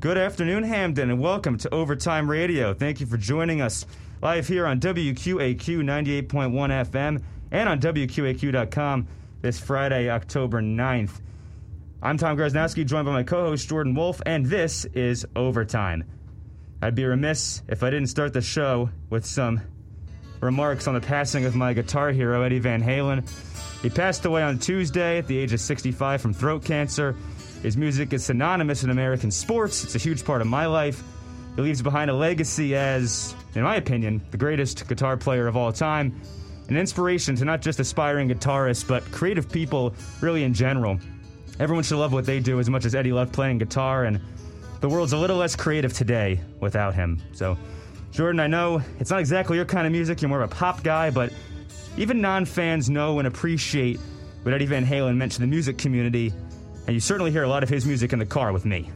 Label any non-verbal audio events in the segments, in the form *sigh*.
Good afternoon, Hamden, and welcome to Overtime Radio. Thank you for joining us live here on WQAQ 98.1 FM and on WQAQ.com this Friday, October 9th. I'm Tom Grosnowski, joined by my co host Jordan Wolf, and this is Overtime. I'd be remiss if I didn't start the show with some remarks on the passing of my guitar hero, Eddie Van Halen. He passed away on Tuesday at the age of 65 from throat cancer. His music is synonymous in American sports. It's a huge part of my life. He leaves behind a legacy as, in my opinion, the greatest guitar player of all time, an inspiration to not just aspiring guitarists, but creative people really in general. Everyone should love what they do as much as Eddie loved playing guitar, and the world's a little less creative today without him. So, Jordan, I know it's not exactly your kind of music, you're more of a pop guy, but even non fans know and appreciate what Eddie Van Halen meant to the music community and you certainly hear a lot of his music in the car with me.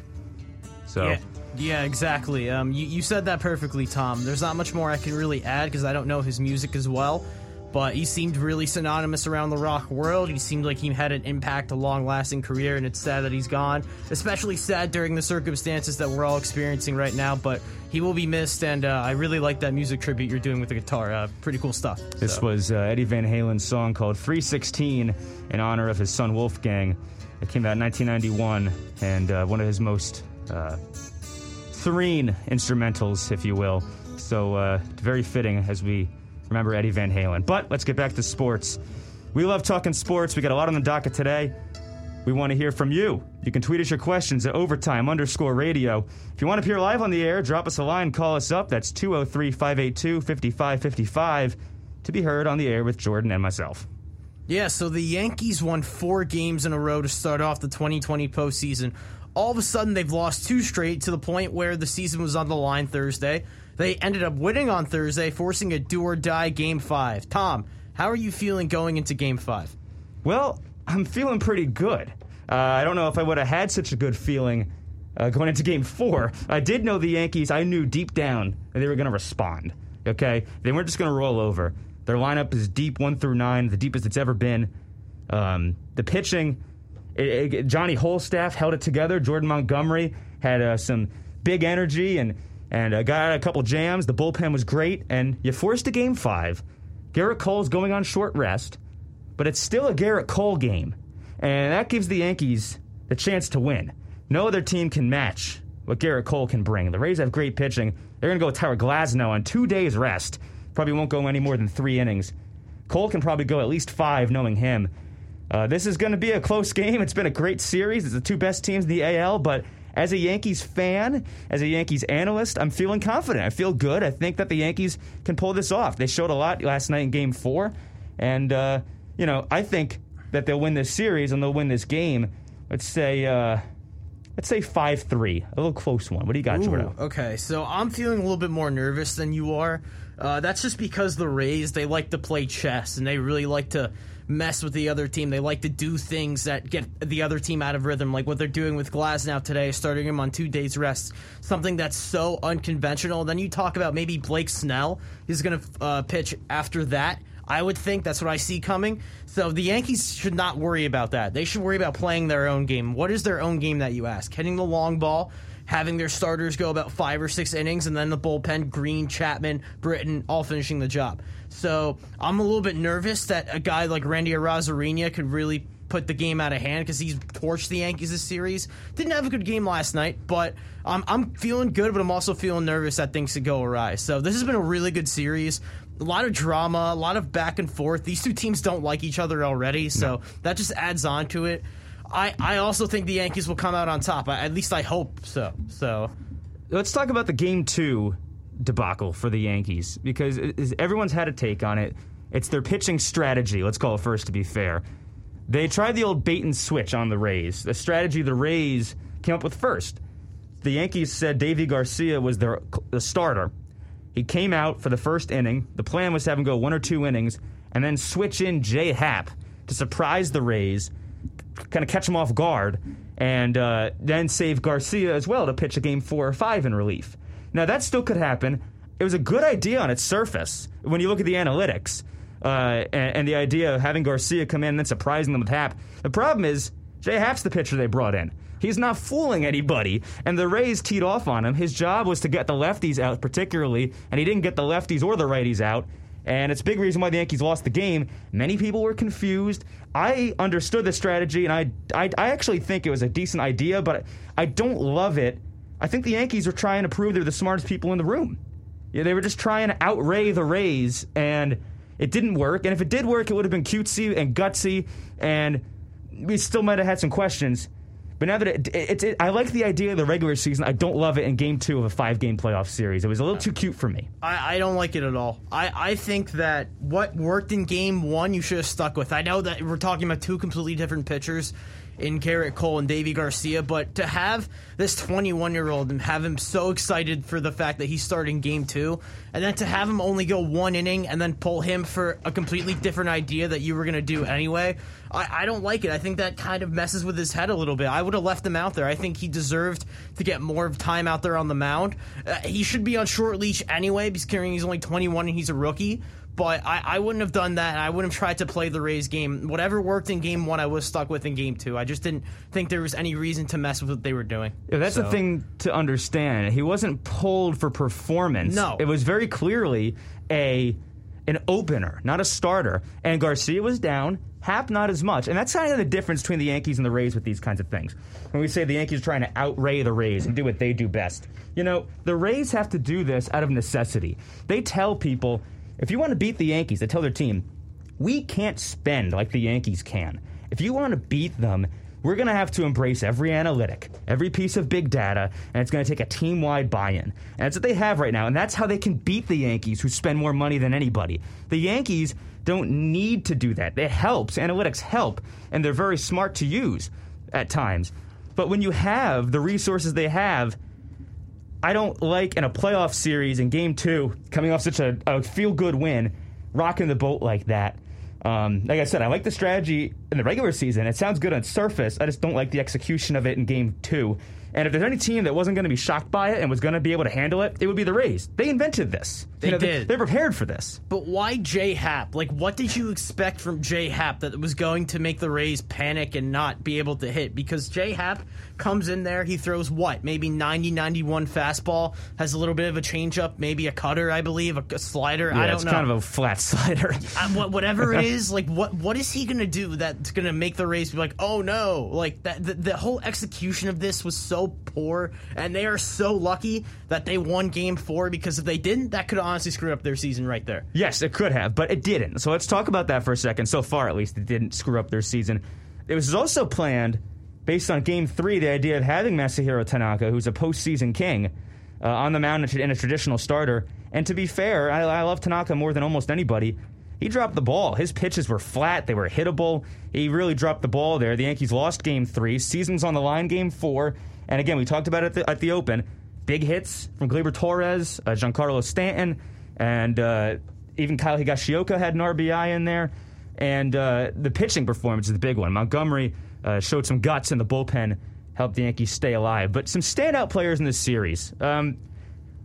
So. Yeah. Yeah, exactly. Um, you, you said that perfectly, Tom. There's not much more I can really add because I don't know his music as well. But he seemed really synonymous around the rock world. He seemed like he had an impact, a long lasting career, and it's sad that he's gone. Especially sad during the circumstances that we're all experiencing right now. But he will be missed, and uh, I really like that music tribute you're doing with the guitar. Uh, pretty cool stuff. This so. was uh, Eddie Van Halen's song called 316 in honor of his son Wolfgang. It came out in 1991 and uh, one of his most uh, serene instrumentals, if you will. So, uh, very fitting as we remember Eddie Van Halen. But let's get back to sports. We love talking sports. We got a lot on the docket today. We want to hear from you. You can tweet us your questions at overtime underscore radio. If you want to appear live on the air, drop us a line, call us up. That's 203 582 5555 to be heard on the air with Jordan and myself. Yeah, so the Yankees won four games in a row to start off the 2020 postseason. All of a sudden, they've lost two straight to the point where the season was on the line Thursday. They ended up winning on Thursday, forcing a do or die game five. Tom, how are you feeling going into game five? Well, I'm feeling pretty good. Uh, I don't know if I would have had such a good feeling uh, going into game four. I did know the Yankees, I knew deep down they were going to respond. Okay? They weren't just going to roll over. Their lineup is deep one through nine, the deepest it's ever been. Um, the pitching, it, it, Johnny Holstaff held it together. Jordan Montgomery had uh, some big energy and and uh, got a couple jams. The bullpen was great, and you forced a game five. Gerrit Cole's going on short rest, but it's still a Gerrit Cole game, and that gives the Yankees the chance to win. No other team can match what Gerrit Cole can bring. The Rays have great pitching. They're going to go with Tyler Glasnow on two days rest Probably won't go any more than three innings. Cole can probably go at least five, knowing him. Uh, this is going to be a close game. It's been a great series. It's the two best teams in the AL, but as a Yankees fan, as a Yankees analyst, I'm feeling confident. I feel good. I think that the Yankees can pull this off. They showed a lot last night in Game Four, and uh, you know I think that they'll win this series and they'll win this game. Let's say. Uh, let's say 5 3, a little close one. What do you got, Jordan? Okay, so I'm feeling a little bit more nervous than you are. Uh, that's just because the Rays they like to play chess and they really like to mess with the other team. They like to do things that get the other team out of rhythm, like what they're doing with Glasnow today, starting him on two days rest. Something that's so unconventional. Then you talk about maybe Blake Snell is going to uh, pitch after that. I would think that's what I see coming. So the Yankees should not worry about that. They should worry about playing their own game. What is their own game that you ask? Hitting the long ball having their starters go about five or six innings, and then the bullpen, Green, Chapman, Britton, all finishing the job. So I'm a little bit nervous that a guy like Randy Arozarena could really put the game out of hand because he's torched the Yankees this series. Didn't have a good game last night, but I'm, I'm feeling good, but I'm also feeling nervous that things could go awry. So this has been a really good series. A lot of drama, a lot of back and forth. These two teams don't like each other already, so no. that just adds on to it. I, I also think the Yankees will come out on top. I, at least I hope so. So let's talk about the game two debacle for the Yankees because everyone's had a take on it. It's their pitching strategy. Let's call it first to be fair. They tried the old bait and switch on the Rays. The strategy the Rays came up with first. The Yankees said Deivi Garcia was their the starter. He came out for the first inning. The plan was to have him go one or two innings and then switch in Jay Happ to surprise the Rays kind of catch him off guard, and uh, then save Garcia as well to pitch a game four or five in relief. Now, that still could happen. It was a good idea on its surface when you look at the analytics uh, and, and, the idea of having Garcia come in and then surprising them with Happ. The problem is, Jay Happ's the pitcher they brought in. He's not fooling anybody. And the Rays teed off on him. His job was to get the lefties out, particularly, and he didn't get the lefties or the righties out. And it's a big reason why the Yankees lost the game. Many people were confused. I understood the strategy, and I, I, I actually think it was a decent idea, but I don't love it. I think the Yankees are trying to prove they're the smartest people in the room. Yeah, they were just trying to outray the Rays, and it didn't work. And if it did work, it would have been cutesy and gutsy, and we still might have had some questions. But now that it, it, it, I like the idea of the regular season, I don't love it in Game Two of a five-game playoff series. It was a little too cute for me. I, I don't like it at all. I, I think that what worked in Game One, you should have stuck with. I know that we're talking about two completely different pitchers in Gerrit Cole and Deivi Garcia, but to have this 21 year old and have him so excited for the fact that he's starting game two, and then to have him only go one inning and then pull him for a completely different idea that you were going to do anyway, I, I don't like it. I think that kind of messes with his head a little bit. I would have left him out there. I think he deserved to get more time out there on the mound. Uh, he should be on short leash anyway because he's only 21 and he's a rookie but I, I wouldn't have done that. I wouldn't have tried to play the Rays game. Whatever worked in game one, I was stuck with in game two. I just didn't think there was any reason to mess with what they were doing. Yeah, that's so. the thing to understand. He wasn't pulled for performance. No. It was very clearly a an opener, not a starter. And Garcia was down. Happ not as much. And that's kind of the difference between the Yankees and the Rays with these kinds of things. When we say the Yankees are trying to outray the Rays and do what they do best. You know, the Rays have to do this out of necessity. They tell people if you want to beat the Yankees, they tell their team, we can't spend like the Yankees can. If you want to beat them, we're going to have to embrace every analytic, every piece of big data, and it's going to take a team wide buy in. And that's what they have right now, and that's how they can beat the Yankees, who spend more money than anybody. The Yankees don't need to do that. It helps. Analytics help, and they're very smart to use at times. But when you have the resources they have, I don't like in a playoff series in game two, coming off such a, a feel good win, rocking the boat like that. Um, like I said, I like the strategy in the regular season. It sounds good on surface. I just don't like the execution of it in game two. And if there's any team that wasn't going to be shocked by it and was going to be able to handle it, it would be the Rays. They invented this. They you know, did. They, are prepared for this. But why J Happ? Like, what did you expect from J Happ that was going to make the Rays panic and not be able to hit? Because J Happ comes in there, he throws what? Maybe 90, 91 fastball, has a little bit of a changeup, maybe a cutter, I believe, a, a slider. Yeah, I don't it's know. kind of a flat *laughs* slider. uh, whatever it *laughs* is, like, what what is he going to do that's going to make the Rays be like, oh no? Like, that the, the whole execution of this was so poor and they are so lucky that they won Game Four because if they didn't, that could honestly screw up their season right there. Yes, it could have, but it didn't. So let's talk about that for a second. So far, at least, it didn't screw up their season. It was also planned based on Game Three, the idea of having Masahiro Tanaka, who's a postseason king, uh, on the mound in a traditional starter. And to be fair, I, I love Tanaka more than almost anybody he dropped the ball. His pitches were flat, they were hittable. He really dropped the ball there. The Yankees lost game three, season's on the line game four. And again, we talked about it at the, at the Open. Big hits from Gleyber Torres, uh, Giancarlo Stanton, and uh, even Kyle Higashioka had an RBI in there. And uh, the pitching performance is the big one. Montgomery uh, showed some guts in the bullpen, helped the Yankees stay alive. But some standout players in this series. Um,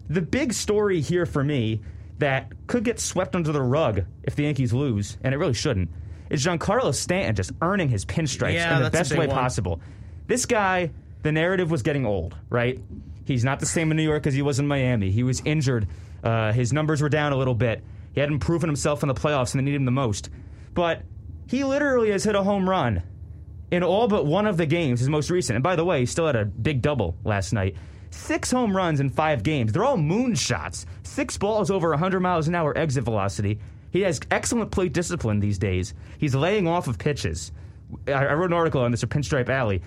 the big story here for me that could get swept under the rug if the Yankees lose, and it really shouldn't, is Giancarlo Stanton just earning his pinstripes yeah, in the best way one. possible. This guy the narrative was getting old, right? He's not the same in New York as he was in Miami. He was injured. Uh, his numbers were down a little bit. He hadn't proven himself in the playoffs, and they needed him the most. But he literally has hit a home run in all but one of the games, his most recent. And by the way, he still had a big double last night. Six home runs in five games. They're all moonshots. Six balls over 100 miles an hour exit velocity. He has excellent plate discipline these days. He's laying off of pitches. I, wrote an article on this at Pinstripe Alley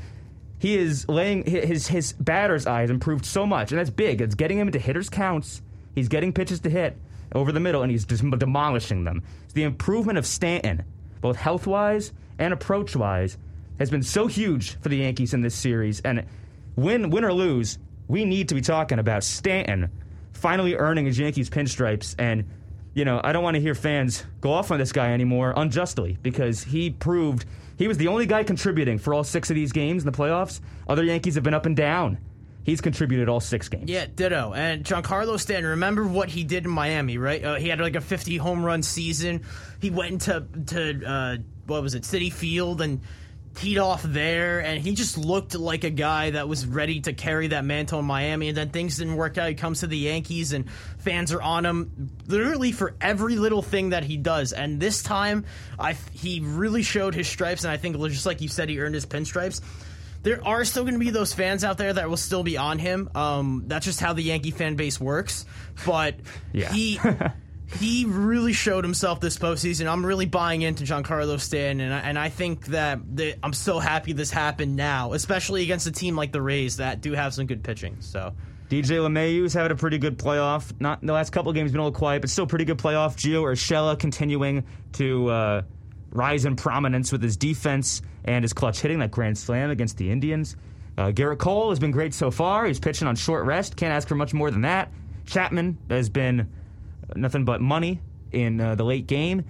he is laying his his batter's eye has improved so much, and that's big. It's getting him into hitters counts. He's getting pitches to hit over the middle, and he's demolishing them. The improvement of Stanton, both health wise and approach wise, has been so huge for the Yankees in this series. And win win or lose, we need to be talking about Stanton finally earning his Yankees pinstripes and you know, I don't want to hear fans go off on this guy anymore unjustly because he proved he was the only guy contributing for all six of these games in the playoffs. Other Yankees have been up and down. He's contributed all six games. Yeah, ditto. And Giancarlo Stanton, remember what he did in Miami, right? Uh, he had like a 50 home run season. He went into to uh, what was it, Citi Field, and teed off there, and he just looked like a guy that was ready to carry that mantle in Miami. And then things didn't work out. He comes to the Yankees, and fans are on him literally for every little thing that he does. And this time, I he really showed his stripes, and I think just like you said, he earned his pinstripes. There are still going to be those fans out there that will still be on him. Um, that's just how the Yankee fan base works. But *laughs* Yeah. he *laughs* he really showed himself this postseason. I'm really buying into Giancarlo Stanton, and I, and I think that I'm so happy this happened now, especially against a team like the Rays that do have some good pitching. So DJ LeMahieu's having a pretty good playoff. Not the last couple games been a little quiet, but still pretty good playoff. Gio Urshela continuing to uh, rise in prominence with his defense and his clutch hitting that grand slam against the Indians. Uh, Gerrit Cole has been great so far. He's pitching on short rest. Can't ask for much more than that. Chapman has been nothing but money in uh, the late game.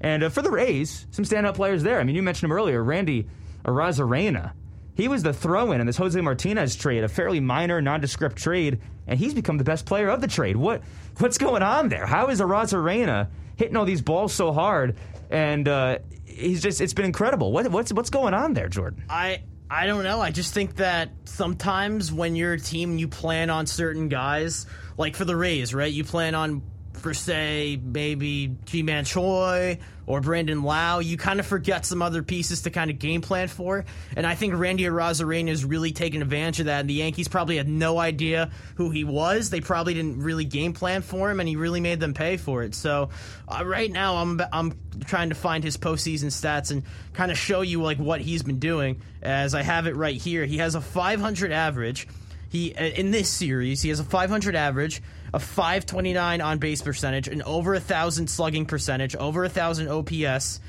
And uh, for the Rays, some standout players there. I mean, you mentioned him earlier, Randy Arozarena. He was the throw-in in this Jose Martinez trade, a fairly minor, nondescript trade, and he's become the best player of the trade. What what's going on there? How is Arozarena hitting all these balls so hard? And uh, he's just—it's been incredible. What, what's what's going on there, Jordan? I I don't know. I just think that sometimes when you're a team, you plan on certain guys. Like for the Rays, right? You plan on, for say, maybe Ji-Man Choi or Brandon Lowe. You kind of forget some other pieces to kind of game plan for. And I think Randy Arozarena is really taking advantage of that. And the Yankees probably had no idea who he was. They probably didn't really game plan for him, and he really made them pay for it. So uh, right now, I'm I'm trying to find his postseason stats and kind of show you like what he's been doing. As I have it right here, he has a 500 average. He uh, in this series, he has a 500 average, a 529 on base percentage, an over a thousand slugging percentage, over a thousand OPS.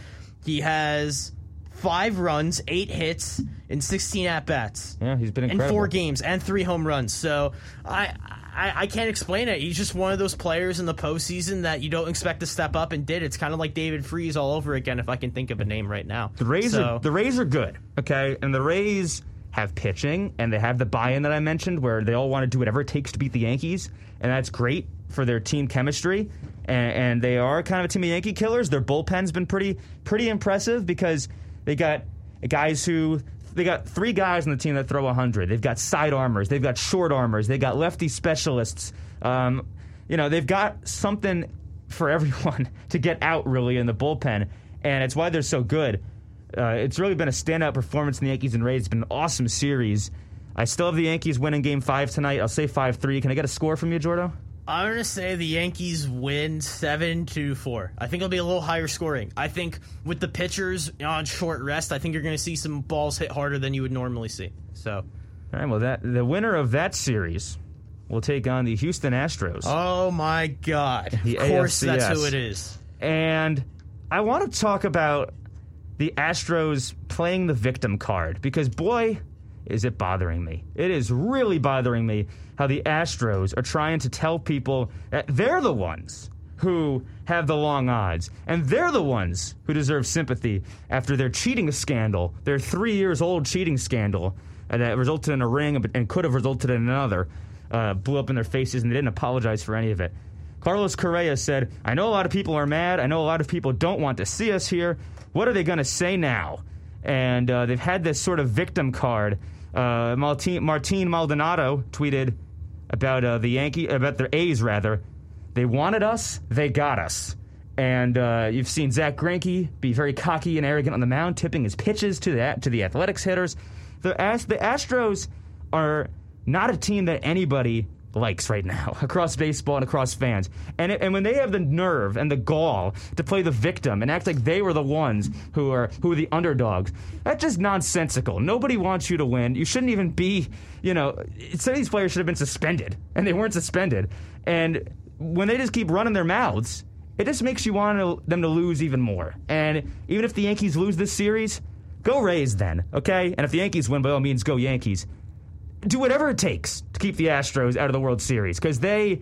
He has five runs, eight hits, and 16 at bats. Yeah, he's been in four games and three home runs. So I, I I can't explain it. He's just one of those players in the postseason that you don't expect to step up and did. It's kind of like David Freese all over again. If I can think of a name right now, The Rays So- are the Rays are good, okay, and the Rays have pitching and they have the buy-in that I mentioned, where they all want to do whatever it takes to beat the Yankees, and that's great for their team chemistry. And, and they are kind of a team of Yankee killers. Their bullpen's been pretty pretty impressive because they got guys who they got three guys on the team that throw 100. They've got side armors, they've got short armors, they've got lefty specialists. Um, you know, they've got something for *laughs* everyone to get out really in the bullpen, and it's why they're so good. Uh, it's really been a standout performance in the Yankees and Rays. It's been an awesome series. I still have the Yankees winning Game Five tonight. I'll say five three. Can I get a score from you, Jordo? I'm gonna say the Yankees win seven to four. I think it'll be a little higher scoring. I think with the pitchers on short rest, I think you're gonna see some balls hit harder than you would normally see. So, All right. Well, that the winner of that series will take on the Houston Astros. oh my God! The of course, that's who it is. And I want to talk about the Astros playing the victim card because, boy, is it bothering me. It is really bothering me how the Astros are trying to tell people that they're the ones who have the long odds, and they're the ones who deserve sympathy after their cheating scandal, their three years old cheating scandal uh, that resulted in a ring and could have resulted in another, uh, blew up in their faces, and they didn't apologize for any of it. Carlos Correa said, I know a lot of people are mad. I know a lot of people don't want to see us here. What are they going to say now? And uh, they've had this sort of victim card. Uh, Martin, Martin Maldonado tweeted about uh, the Yankee, about their A's rather. They wanted us, they got us. And uh, you've seen Zack Greinke be very cocky and arrogant on the mound, tipping his pitches to the to the Athletics hitters. The Ast- the Astros are not a team that anybody likes right now *laughs* across baseball and across fans. And it, and when they have the nerve and the gall to play the victim and act like they were the ones who are who are the underdogs, that's just nonsensical. Nobody wants you to win. You shouldn't even be, you know, some of these players should have been suspended, *laughs* and they weren't suspended. And when they just keep running their mouths, it just makes you want to, them to lose even more. And even if the Yankees lose this series, go Rays then, okay? And if the Yankees win, by all means, go Yankees do whatever it takes to keep the Astros out of the World Series because they,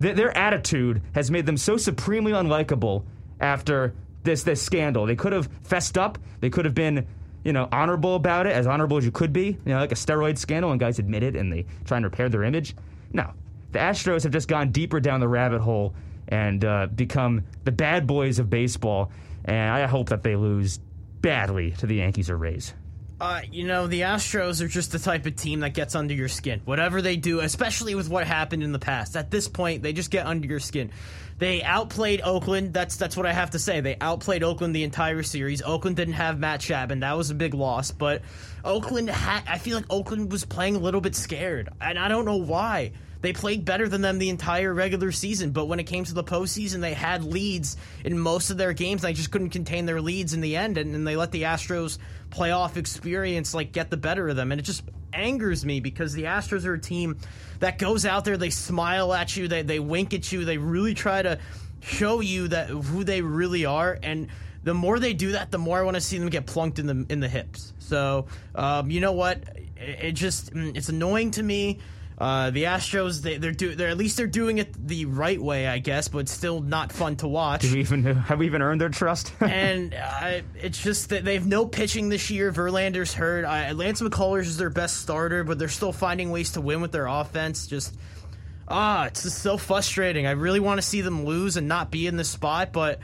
th- their attitude has made them so supremely unlikable after this this scandal. They could have fessed up. They could have been, you know, honorable about it, as honorable as you could be. You know, like a steroid scandal, and guys admit it and they try and repair their image. No, the Astros have just gone deeper down the rabbit hole and uh, become the bad boys of baseball. And I hope that they lose badly to the Yankees or Rays. Uh, you know, the Astros are just the type of team that gets under your skin. Whatever they do, especially with what happened in the past, at this point, they just get under your skin. They outplayed Oakland. That's that's what I have to say. They outplayed Oakland the entire series. Oakland didn't have Matt Chapman. That was a big loss. But Oakland had. I feel like Oakland was playing a little bit scared, and I don't know why. They played better than them the entire regular season, but when it came to the postseason, they had leads in most of their games. They just couldn't contain their leads in the end, and, and they let the Astros playoff experience like get the better of them. And it just angers me because the Astros are a team that goes out there, they smile at you, they they wink at you, they really try to show you that who they really are, and the more they do that, the more I want to see them get plunked in the in the hips. So, um, you know what? It, it just mm, it's annoying to me. Uh, the Astros, they, they're do, they're at least they're doing it the right way, I guess, but still not fun to watch. Do we even have we even earned their trust? *laughs* and uh, it's just that they have no pitching this year. Verlander's hurt. Uh, Lance McCullers is their best starter, but they're still finding ways to win with their offense. Just ah, it's just so frustrating. I really want to see them lose and not be in this spot, but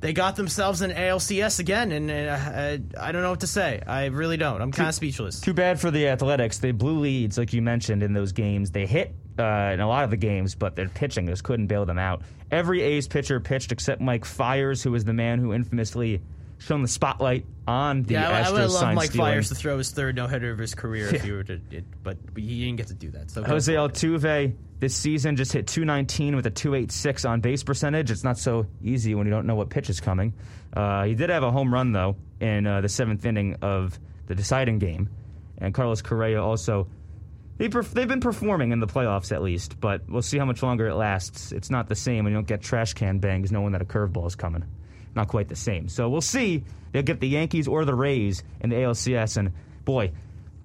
they got themselves an ALCS again, and uh, I don't know what to say. I really don't. I'm kind of speechless. Too bad for the Athletics. They blew leads, like you mentioned, in those games. They hit uh, in a lot of the games, but their pitching just couldn't bail them out. Every A's pitcher pitched except Mike Fiers, who was the man who infamously shone the spotlight on the yeah, Astros. I would have loved Mike stealing. Fiers to throw his third no hitter of his career if *laughs* he were to, it, but he didn't get to do that. So Jose. Altuve this season just hit 219 with a 286 on base percentage. It's not so easy when you don't know what pitch is coming. Uh, he did have a home run though in uh, the seventh inning of the deciding game, and Carlos Correa also. They perf- they've been performing in the playoffs at least, but we'll see how much longer it lasts. It's not the same when you don't get trash can bangs knowing that a curveball is coming. Not quite the same. So we'll see. They'll get the Yankees or the Rays in the ALCS, and boy,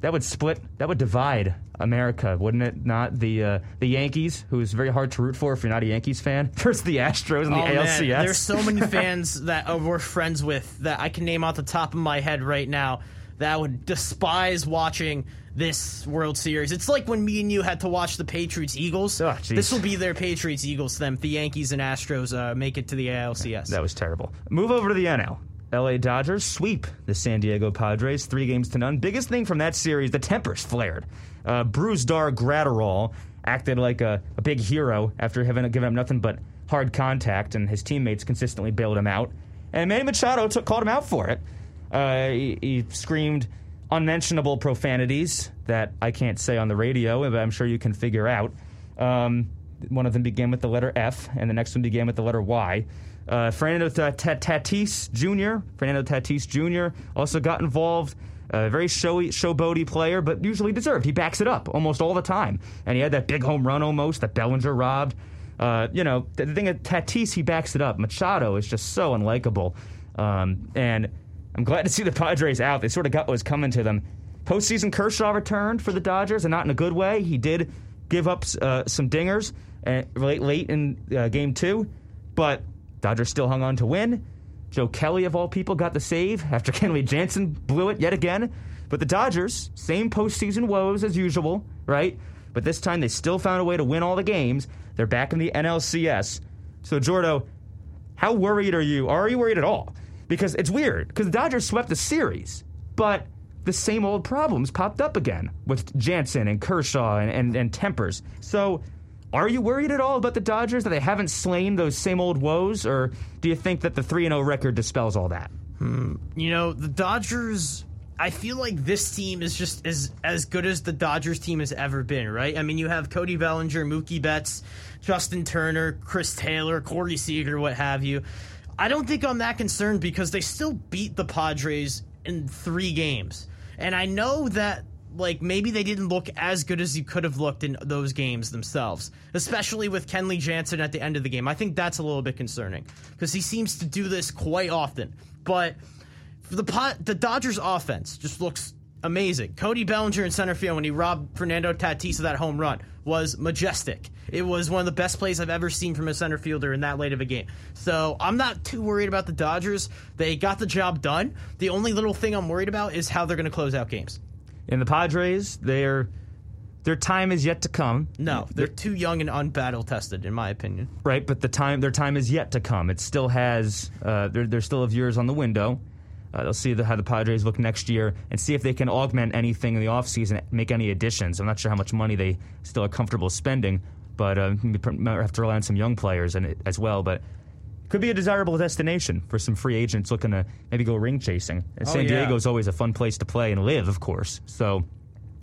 that would split. That would divide America, wouldn't it? Not the uh, the Yankees, who is very hard to root for if you're not a Yankees fan, *laughs* versus the Astros in the Oh, man, ALCS. There's so many *laughs* fans that uh, we're friends with that I can name off the top of my head right now that would despise watching this World Series. It's like when me and you had to watch the Patriots Eagles. Oh, this will be their Patriots Eagles. Them, the Yankees and Astros uh, make it to the ALCS. That was terrible. Move over to the NL. LA Dodgers sweep the San Diego Padres three games to none. Biggest thing from that series, the tempers flared. Uh, Brusdar Graterol acted like a, a big hero after having given him nothing but hard contact, and his teammates consistently bailed him out. And Manny Machado took, called him out for it. Uh, he, he screamed unmentionable profanities that I can't say on the radio, but I'm sure you can figure out. Um, one of them began with the letter F, and the next one began with the letter Y. Uh, Fernando Ta- Ta- Tatis Jr. Fernando Tatis Jr. also got involved. A very showy, showboaty player, but usually deserved. He backs it up almost all the time, and he had that big home run almost that Bellinger robbed. Uh, you know, the, thing at Tatis, he backs it up. Machado is just so unlikable, um, and I'm glad to see the Padres out. They sort of got what was coming to them. Postseason Kershaw returned for the Dodgers, and not in a good way. He did give up uh, some dingers uh, late, late in uh, game two, but Dodgers still hung on to win. Joe Kelly, of all people, got the save after *laughs* Kenley Jansen blew it yet again. But the Dodgers, same postseason woes as usual, right? But this time they still found a way to win all the games. They're back in the NLCS. So, Jordo, how worried are you? Are you worried at all? Because it's weird, because the Dodgers swept the series, but the same old problems popped up again with Jansen and Kershaw and, and, and Tempers. So, are you worried at all about the Dodgers that they haven't slain those same old woes, or do you think that the 3 0 record dispels all that? Hmm. You know, the Dodgers. I feel like this team is just as as good as the Dodgers team has ever been, right? I mean, you have Cody Bellinger, Mookie Betts, Justin Turner, Chris Taylor, Corey Seager, what have you. I don't think I'm that concerned because they still beat the Padres in three games, and I know that like maybe they didn't look as good as you could have looked in those games themselves, especially with Kenley Jansen at the end of the game. I think that's a little bit concerning because he seems to do this quite often, but the pot, the Dodgers offense just looks amazing. Cody Bellinger in center field when he robbed Fernando Tatis of that home run was majestic. It was one of the best plays I've ever seen from a center fielder in that late of a game. So I'm not too worried about the Dodgers. They got the job done. The only little thing I'm worried about is how they're going to close out games. In the Padres, their their time is yet to come. No, they're too young and unbattle tested, in my opinion. Right, but the time their time is yet to come. It still has uh, there, there's still of years on the window. Uh, they'll see the, how the Padres look next year and see if they can augment anything in the offseason, make any additions. I'm not sure how much money they still are comfortable spending, but uh, might have to rely on some young players and as well. But could be a desirable destination for some free agents looking to maybe go ring chasing. And Oh, San yeah. Diego is always a fun place to play and live, of course. So,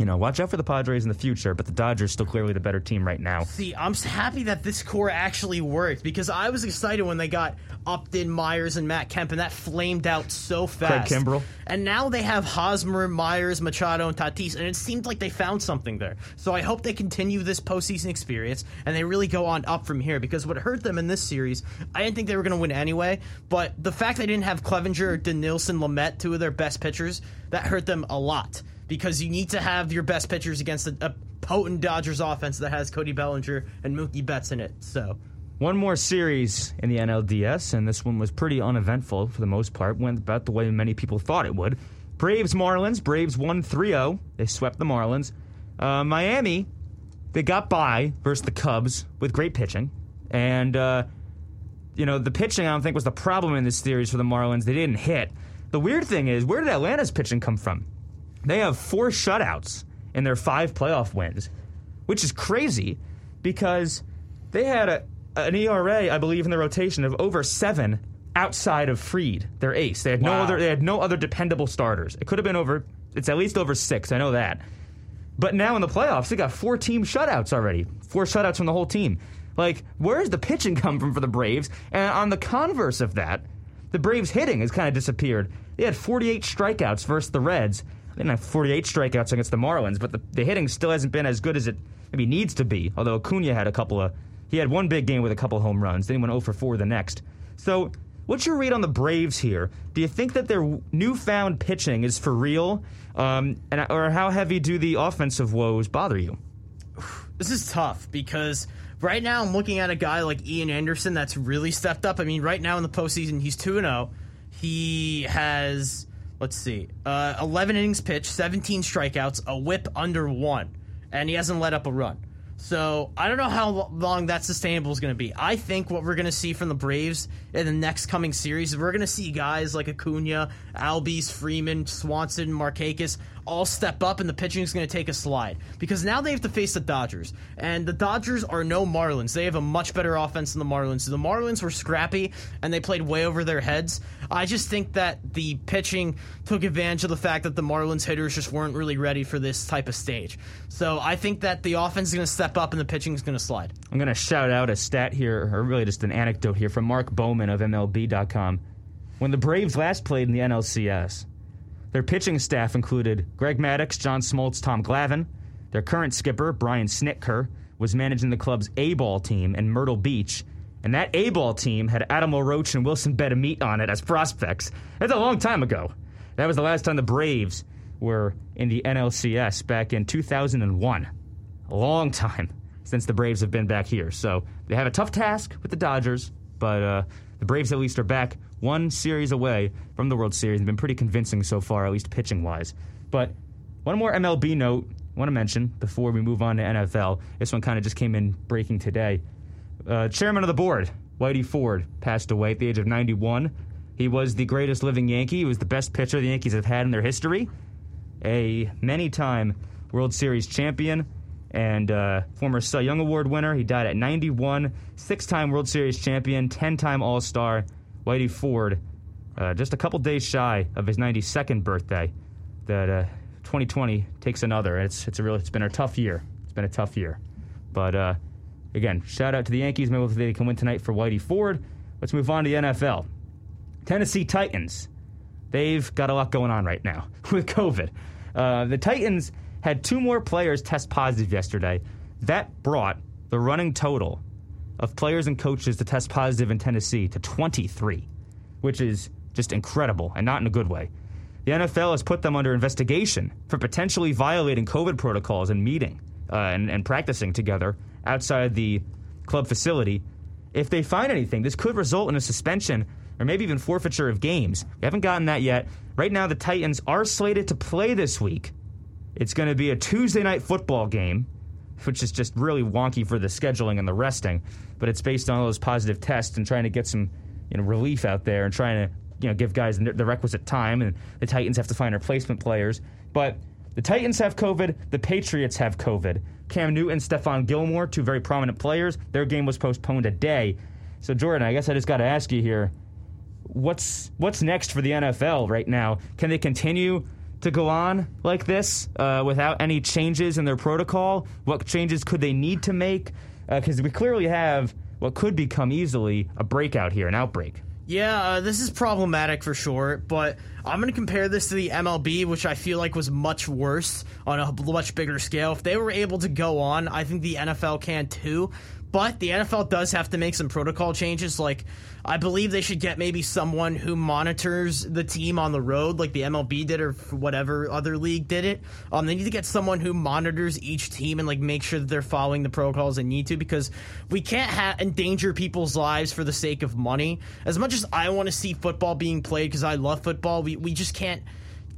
you know, watch out for the Padres in the future, but the Dodgers still clearly the better team right now. See, I'm happy that this core actually worked because I was excited when they got Upton, Myers, and Matt Kemp, and that flamed out so fast. Craig Kimbrel. And now they have Hosmer, Myers, Machado, and Tatis, and it seemed like they found something there. So I hope they continue this postseason experience and they really go on up from here because what hurt them in this series, I didn't think they were going to win anyway, but the fact they didn't have Clevinger, Dinelson, Lamet, two of their best pitchers, that hurt them a lot because you need to have your best pitchers against a, a potent Dodgers offense that has Cody Bellinger and Mookie Betts in it. So One more series in the NLDS, and this one was pretty uneventful for the most part. Went about the way many people thought it would. Braves Marlins. Braves won 3 0. They swept the Marlins. Uh, Miami, they got by versus the Cubs with great pitching. And, uh, you know, the pitching, I don't think, was the problem in this series for the Marlins. They didn't hit. The weird thing is, where did Atlanta's pitching come from? They have four shutouts in their five playoff wins, which is crazy because they had a, an ERA, I believe, in the rotation of over seven outside of Fried, their ace. They had no other. They had no other dependable starters. It could have been over. It's at least over six. I know that. But now in the playoffs, they got four team shutouts already. Four shutouts from the whole team. Like, where's the pitching come from for the Braves? And on the converse of that, the Braves hitting has kind of disappeared. They had 48 strikeouts versus the Reds. They didn't have 48 strikeouts against the Marlins, but the, the hitting still hasn't been as good as it maybe needs to be. Although Acuna had a couple of, he had one big game with a couple home runs. Then he went 0 for 4 the next. So, what's your read on the Braves here? Do you think that their newfound pitching is for real? Um, and or how heavy do the offensive woes bother you? this is tough because right now I'm looking at a guy like Ian Anderson that's really stepped up. I mean, right now in the postseason, he's 2 0. He has, let's see, uh, 11 innings pitched, 17 strikeouts, a whip under one, and he hasn't let up a run. So I don't know how long that sustainable is going to be. I think what we're going to see from the Braves in the next coming series, we're going to see guys like Acuna, Albies, Freeman, Swanson, Markakis all step up, and the pitching is going to take a slide because now they have to face the Dodgers, and the Dodgers are no Marlins. They have a much better offense than the Marlins. The Marlins were scrappy and they played way over their heads. I just think that the pitching took advantage of the fact that the Marlins hitters just weren't really ready for this type of stage. So I think that the offense is going to step up and the pitching is going to slide. I'm going to shout out a stat here, or really just an anecdote here from Mark Bowman of MLB.com. When the Braves last played in the NLCS, their pitching staff included Greg Maddux, John Smoltz, Tom Glavine. Their current skipper, Brian Snitker, was managing the club's A ball team in Myrtle Beach. And that A ball team had Adam LaRoche and Wilson Betemit on it as prospects. That's a long time ago. That was the last time the Braves were in the NLCS back in 2001 long time since the Braves have been back here. So they have a tough task with the Dodgers, but uh, the Braves at least are back one series away from the World Series and been pretty convincing so far, at least pitching wise. But one more MLB note I want to mention before we move on to NFL. This one kind of just came in breaking today. Uh, chairman of the board, Whitey Ford, passed away at the age of 91. He was the greatest living Yankee. He was the best pitcher the Yankees have had in their history a many time World Series champion and uh, former Cy Young Award winner. He died at 91, six time World Series champion, 10 time All Star. Whitey Ford, uh, just a couple days shy of his 92nd birthday. That uh, 2020 takes another. It's, it's, a real, it's been a tough year. It's been a tough year. But uh, again, shout out to the Yankees. Maybe they can win tonight for Whitey Ford. Let's move on to the NFL. Tennessee Titans they've got a lot going on right now *laughs* with COVID. Uh, the Titans had two more players test positive yesterday. That brought the running total of players and coaches to test positive in Tennessee to 23, which is just incredible and not in a good way. The NFL has put them under investigation for potentially violating COVID protocols and meeting uh, and, and practicing together outside the club facility. If they find anything, this could result in a suspension or maybe even forfeiture of games. We haven't gotten that yet. Right now, the Titans are slated to play this week. It's going to be a Tuesday night football game, which is just really wonky for the scheduling and the resting. But it's based on all those positive tests and trying to get some you know, relief out there and trying to you know give guys the requisite time, and the Titans have to find replacement players. But the Titans have COVID. The Patriots have COVID. Cam Newton, Stephon Gilmore, two very prominent players. Their game was postponed a day. So Jordan, I guess I just got to ask you here, what's what's next for the NFL right now? Can they continue to go on like this uh, without any changes in their protocol? What changes could they need to make? Because uh, we clearly have what could become easily a breakout here, an outbreak. Yeah, uh, this is problematic for sure, but I'm going to compare this to the MLB, which I feel like was much worse on a much bigger scale. If they were able to go on, I think the NFL can too. But the NFL does have to make some protocol changes. Like, I believe they should get maybe someone who monitors the team on the road, like the MLB did or whatever other league did it. Um, they need to get someone who monitors each team and like make sure that they're following the protocols they need to because we can't ha- endanger people's lives for the sake of money. As much as I want to see football being played because I love football, we we just can't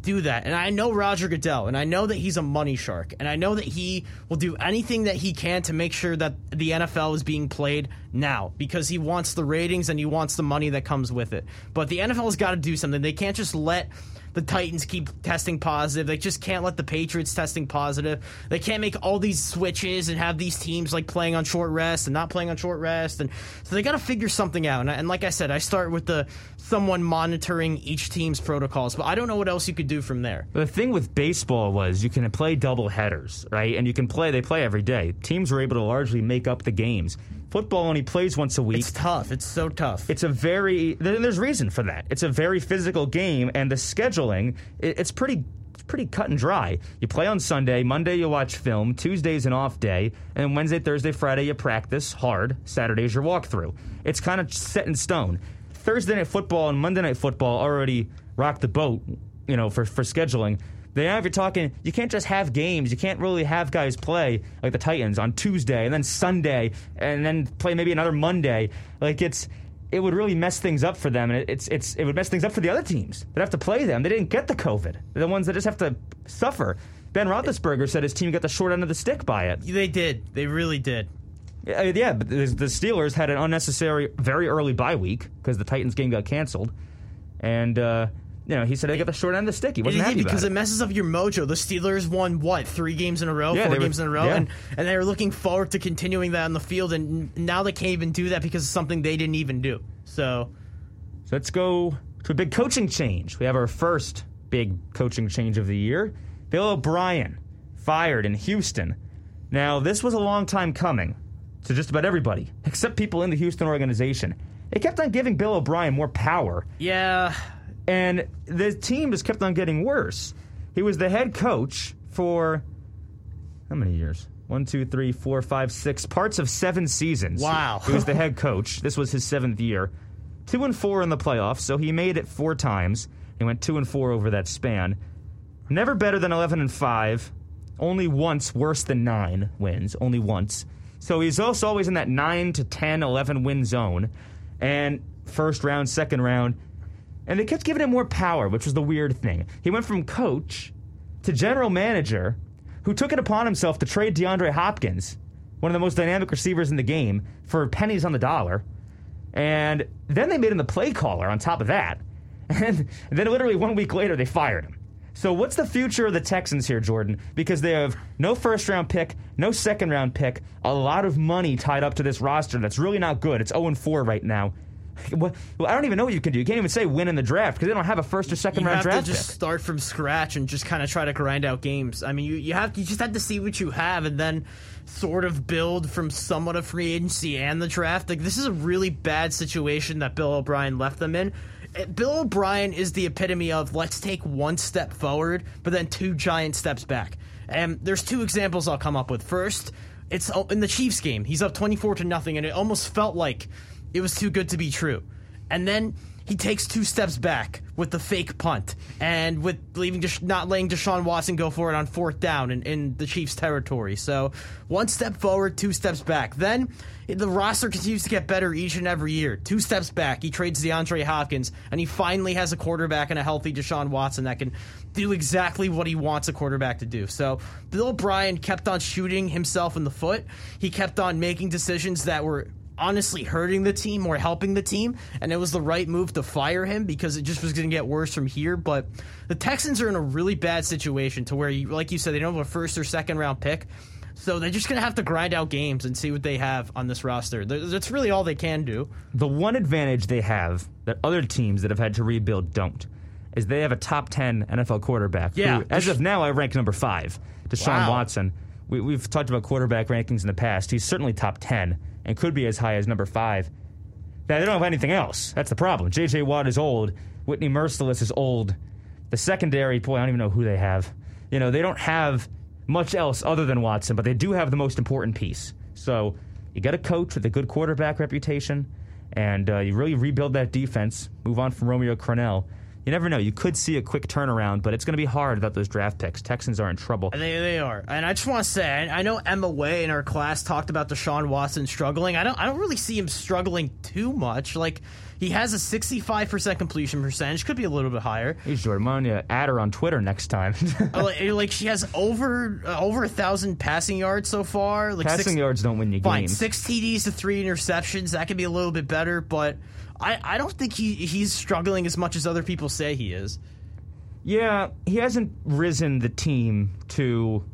do that. And I know Roger Goodell, and I know that he's a money shark, and I know that he will do anything that he can to make sure that the NFL is being played now because he wants the ratings and he wants the money that comes with it. But the NFL has got to do something. They can't just let the Titans keep testing positive. They just can't let the Patriots testing positive. They can't make all these switches and have these teams like playing on short rest and not playing on short rest. And so they got to figure something out. And, and, like I said, I start with the someone monitoring each team's protocols, but I don't know what else you could do from there. The thing with baseball was you can play double headers, right? And you can play. They play every day. Teams were able to largely make up the games. Football only plays once a week. It's tough. It's so tough. It's a very there's reason for that. It's a very physical game, and the scheduling it's pretty it's pretty cut and dry. You play on Sunday, Monday you watch film, Tuesday's an off day, and Wednesday, Thursday, Friday you practice hard. Saturday's your walkthrough. It's kind of set in stone. Thursday night football and Monday night football already rock the boat, you know, for for scheduling. Now, if you're talking, you can't just have games. You can't really have guys play like the Titans on Tuesday and then Sunday and then play maybe another Monday. Like it's, it would really mess things up for them, and it's it's it would mess things up for the other teams that have to play them. They didn't get the COVID. They're the ones that just have to suffer. Ben Roethlisberger said his team got the short end of the stick by it. They did. They really did. Yeah, yeah but the Steelers had an unnecessary, very early bye week because the Titans game got canceled, and. Uh, you know, he said they got the short end of the stick. He wasn't happy because it. it. messes up your mojo. The Steelers won what three games in a row, yeah, four games were, in a row, yeah. and and they were looking forward to continuing that on the field, and now they can't even do that because of something they didn't even do. So, so let's go to a big coaching change. We have our first big coaching change of the year. Bill O'Brien fired in Houston. Now, this was a long time coming to just about everybody, except people in the Houston organization. They kept on giving Bill O'Brien more power. Yeah, and the team just kept on getting worse. He was the head coach for how many years? One, two, three, four, five, six parts of seven seasons. Wow. he was the head *laughs* coach. This was his seventh year. Two and four in the playoffs, so he made it four times. He went two and four over that span. Never better than eleven and five. Only once worse than nine wins. Only once. So he's also always in that 9 to 10, 11 win zone. And first round, second round, and they kept giving him more power, which was the weird thing. He went from coach to general manager, who took it upon himself to trade DeAndre Hopkins, one of the most dynamic receivers in the game, for pennies on the dollar. And then they made him the play caller on top of that. *laughs* And then literally one week later, they fired him. So what's the future of the Texans here, Jordan? Because they have no first round pick, no second round pick, a lot of money tied up to this roster that's really not good. It's 0 4 right now. Well, I don't even know what you can do. You can't even say win in the draft because they don't have a first or second you round draft. draft. You have to just pick. start from scratch and just kind of try to grind out games. I mean, you, you have you just have to see what you have and then sort of build from somewhat of free agency and the draft. Like this is a really bad situation that Bill O'Brien left them in. Eh, Bill O'Brien is the epitome of let's take one step forward, but then two giant steps back. And there's two examples I'll come up with. First, it's oh, in the Chiefs game. He's up 24 to nothing, and it almost felt like it was too good to be true. And then he takes two steps back with the fake punt and with leaving Desha- not letting Deshaun Watson go for it on fourth down in, in the Chiefs' territory. So one step forward, two steps back. Then the roster continues to get better each and every year. Two steps back, he trades DeAndre Hopkins, and he finally has a quarterback and a healthy Deshaun Watson that can do exactly what he wants a quarterback to do. So Bill O'Brien kept on shooting himself in the foot. He kept on making decisions that were honestly hurting the team or helping the team, and it was the right move to fire him because it just was going to get worse from here. But the Texans are in a really bad situation to where, you, like you said, they don't have a first or second round pick. So they're just going to have to grind out games and see what they have on this roster. That's really all they can do. The one advantage they have that other teams that have had to rebuild don't is they have a top 10 NFL quarterback. Yeah. Who, as of now, I rank number five, Deshaun Wow. Watson. We, have talked about quarterback rankings in the past. He's certainly top 10 and could be as high as number five. Now, they don't have anything else. That's the problem. J.J. Watt is old. Whitney Mercilus is old. The secondary, boy, I don't even know who they have. You know, they don't have much else other than Watson, but they do have the most important piece. So you got a coach with a good quarterback reputation, and uh, you really rebuild that defense, move on from Romeo Crennel. You never know. You could see a quick turnaround, but it's going to be hard without those draft picks. Texans are in trouble. They, they are, and I just want to say, I, I know Emma Way in our class talked about Deshaun Watson struggling. I don't, I don't really see him struggling too much. Like he has a sixty-five percent completion percentage, could be a little bit higher. Hey, Jordan, why don't you add her on Twitter next time? *laughs* Like, like, she has over uh, over a thousand passing yards so far. Like Passing six, yards don't win you fine, games. six TDs to three interceptions. That could be a little bit better, but I, I don't think he he's struggling as much as other people say he is. Yeah, he hasn't risen the team to.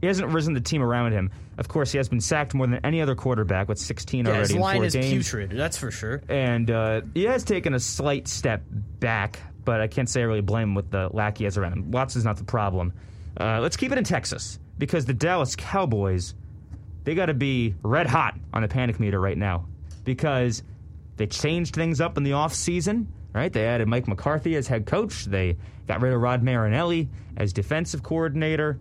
He hasn't risen the team around him. Of course, he has been sacked more than any other quarterback with 16 Yeah, already his in line is games. putrid. That's for sure. And uh, he has taken a slight step back, but I can't say I really blame him with the lack he has around him. Watson's not the problem. Uh, let's keep it in Texas because the Dallas Cowboys, they got to be red hot on the panic meter right now because they changed things up in the offseason, right? They added Mike McCarthy as head coach. They got rid of Rod Marinelli as defensive coordinator.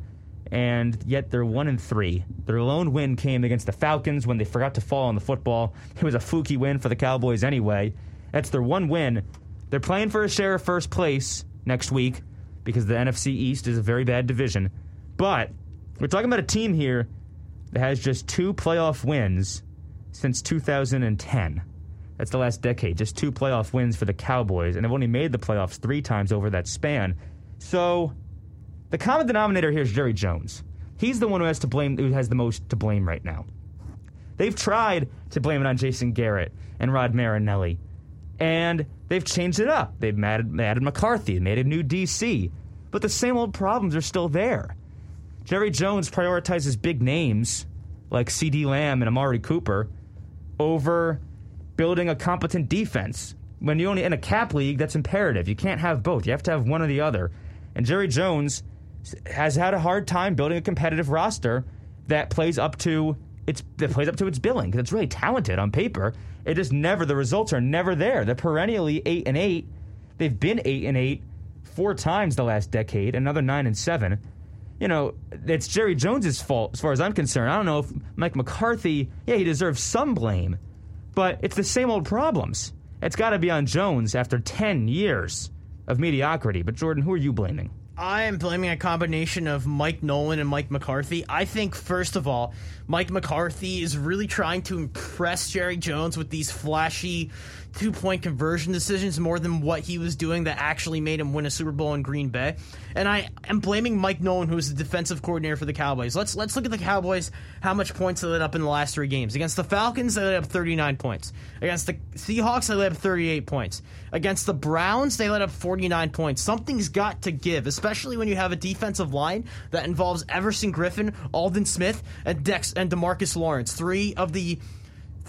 And yet they're one and three. Their lone win came against the Falcons when they forgot to fall on the football. It was a fluky win for the Cowboys anyway. That's their one win. They're playing for a share of first place next week because the NFC East is a very bad division. But we're talking about a team here that has just two playoff wins since 2010. That's the last decade. Just two playoff wins for the Cowboys, and they've only made the playoffs three times over that span. So the common denominator here is Jerry Jones. He's the one who has to blame, who has the most to blame right now. They've tried to blame it on Jason Garrett and Rod Marinelli, and they've changed it up. They've added, added McCarthy, made a new DC, but the same old problems are still there. Jerry Jones prioritizes big names like CeeDee Lamb and Amari Cooper over building a competent defense. When you only in a cap league, that's imperative. You can't have both. You have to have one or the other. And Jerry Jones has had a hard time building a competitive roster that plays up to its that plays up to its billing it's really talented on paper. It just never the results are never there. They're perennially eight and eight. They've been eight and eight four times the last decade, another nine and seven. You know, it's Jerry Jones's fault as far as I'm concerned. I don't know if Mike McCarthy, yeah, he deserves some blame, but it's the same old problems. It's got to be on Jones after 10 years of mediocrity. But Jordan, who are you blaming? I am blaming a combination of Mike Nolan and Mike McCarthy. I think, first of all, Mike McCarthy is really trying to impress Jerry Jones with these flashy two point conversion decisions more than what he was doing that actually made him win a Super Bowl in Green Bay. And I am blaming Mike Nolan, who is the defensive coordinator for the Cowboys. Let's let's look at the Cowboys, how much points they let up in the last three games. Against the Falcons, they let up 39 points. Against the Seahawks, they let up 38 points. Against the Browns, they let up 49 points. Something's got to give, especially when you have a defensive line that involves Everson Griffen, Aldon Smith, and Dex and DeMarcus Lawrence. Three of the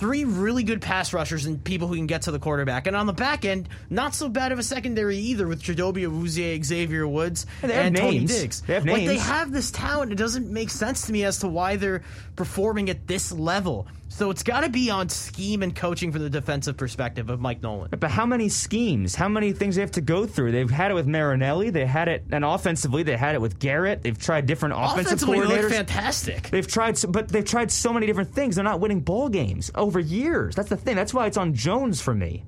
three really good pass rushers and people who can get to the quarterback. And on the back end, not so bad of a secondary either with Chidobe Awuzie, Xavier Woods, have and Tony. Diggs. They have names. Like they have this talent. It doesn't make sense to me as to why they're performing at this level. So it's got to be on scheme and coaching from the defensive perspective of Mike Nolan. But how many schemes? How many things they have to go through? They've had it with Marinelli. They had it, and offensively, they had it with Garrett. They've tried different offensive Offensively, they look fantastic. They've tried, but they've tried so many different things. They're not winning ball games over years. That's the thing. That's why it's on Jones for me,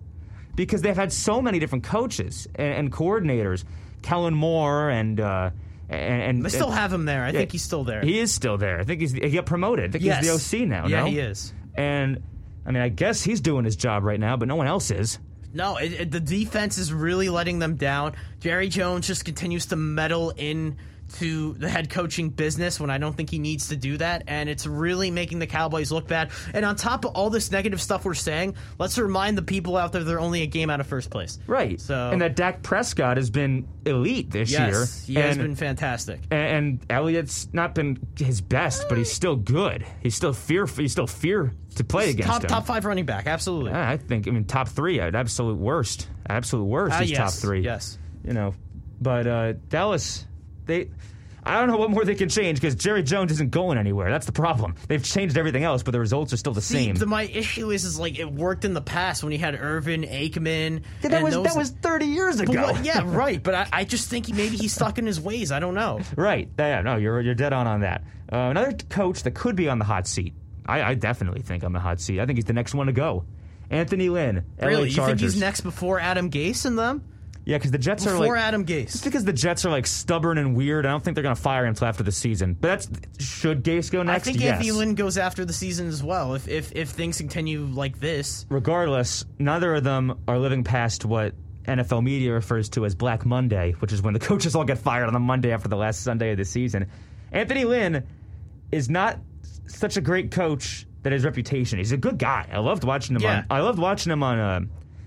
because they've had so many different coaches and, and coordinators, Kellen Moore and uh, and, and They still have him there. I Yeah. think he's still there. He is still there. I think he's he got promoted. I think Yes. he's the OC now. Yeah, no? he is. And I mean, I guess he's doing his job right now, but no one else is. No, it, it- the defense is really letting them down. Jerry Jones just continues to meddle in to the head coaching business when I don't think he needs to do that, and it's really making the Cowboys look bad. And on top of all this negative stuff we're saying, let's remind the people out there they're only a game out of first place. Right. So and that Dak Prescott has been elite this yes, year. he has been fantastic. and, and Elliott's not been his best, but he's still good. He's still fear. He's still fear to play against Top him. top five running back, absolutely. I think. I mean, top three. At absolute worst. Absolute worst. Ah, he's yes, top three. yes. You know, but uh, Dallas, they. I don't know what more they can change because Jerry Jones isn't going anywhere. That's the problem. They've changed everything else, but the results are still the See, same. the, my issue is, is like it worked in the past when he had Irvin, Aikman. Yeah, that was those, that was thirty years ago. what- yeah, *laughs* right. But I, I just think he, maybe he's stuck in his ways. I don't know. Right. Yeah, no, you're you're dead on on that. Uh, another coach that could be on the hot seat. I, I definitely think I'm on the hot seat. I think he's the next one to go. Anthony Lynn, LA Really, you think he's next before Adam Gase and them? Yeah, because the Jets are like Before Adam just Gase. because the Jets are like stubborn and weird. I don't think they're going to fire him until after the season. But that's should Gase go next? I think yes. Anthony Lynn goes after the season as well. If if if things continue like this, Regardless, neither of them are living past what NFL media refers to as Black Monday, which is when the *laughs* coaches all get fired on the Monday after the last Sunday of the season. Anthony Lynn is not such a great coach that his reputation. He's a good guy. I loved watching him Yeah. on. I loved watching him on. Uh,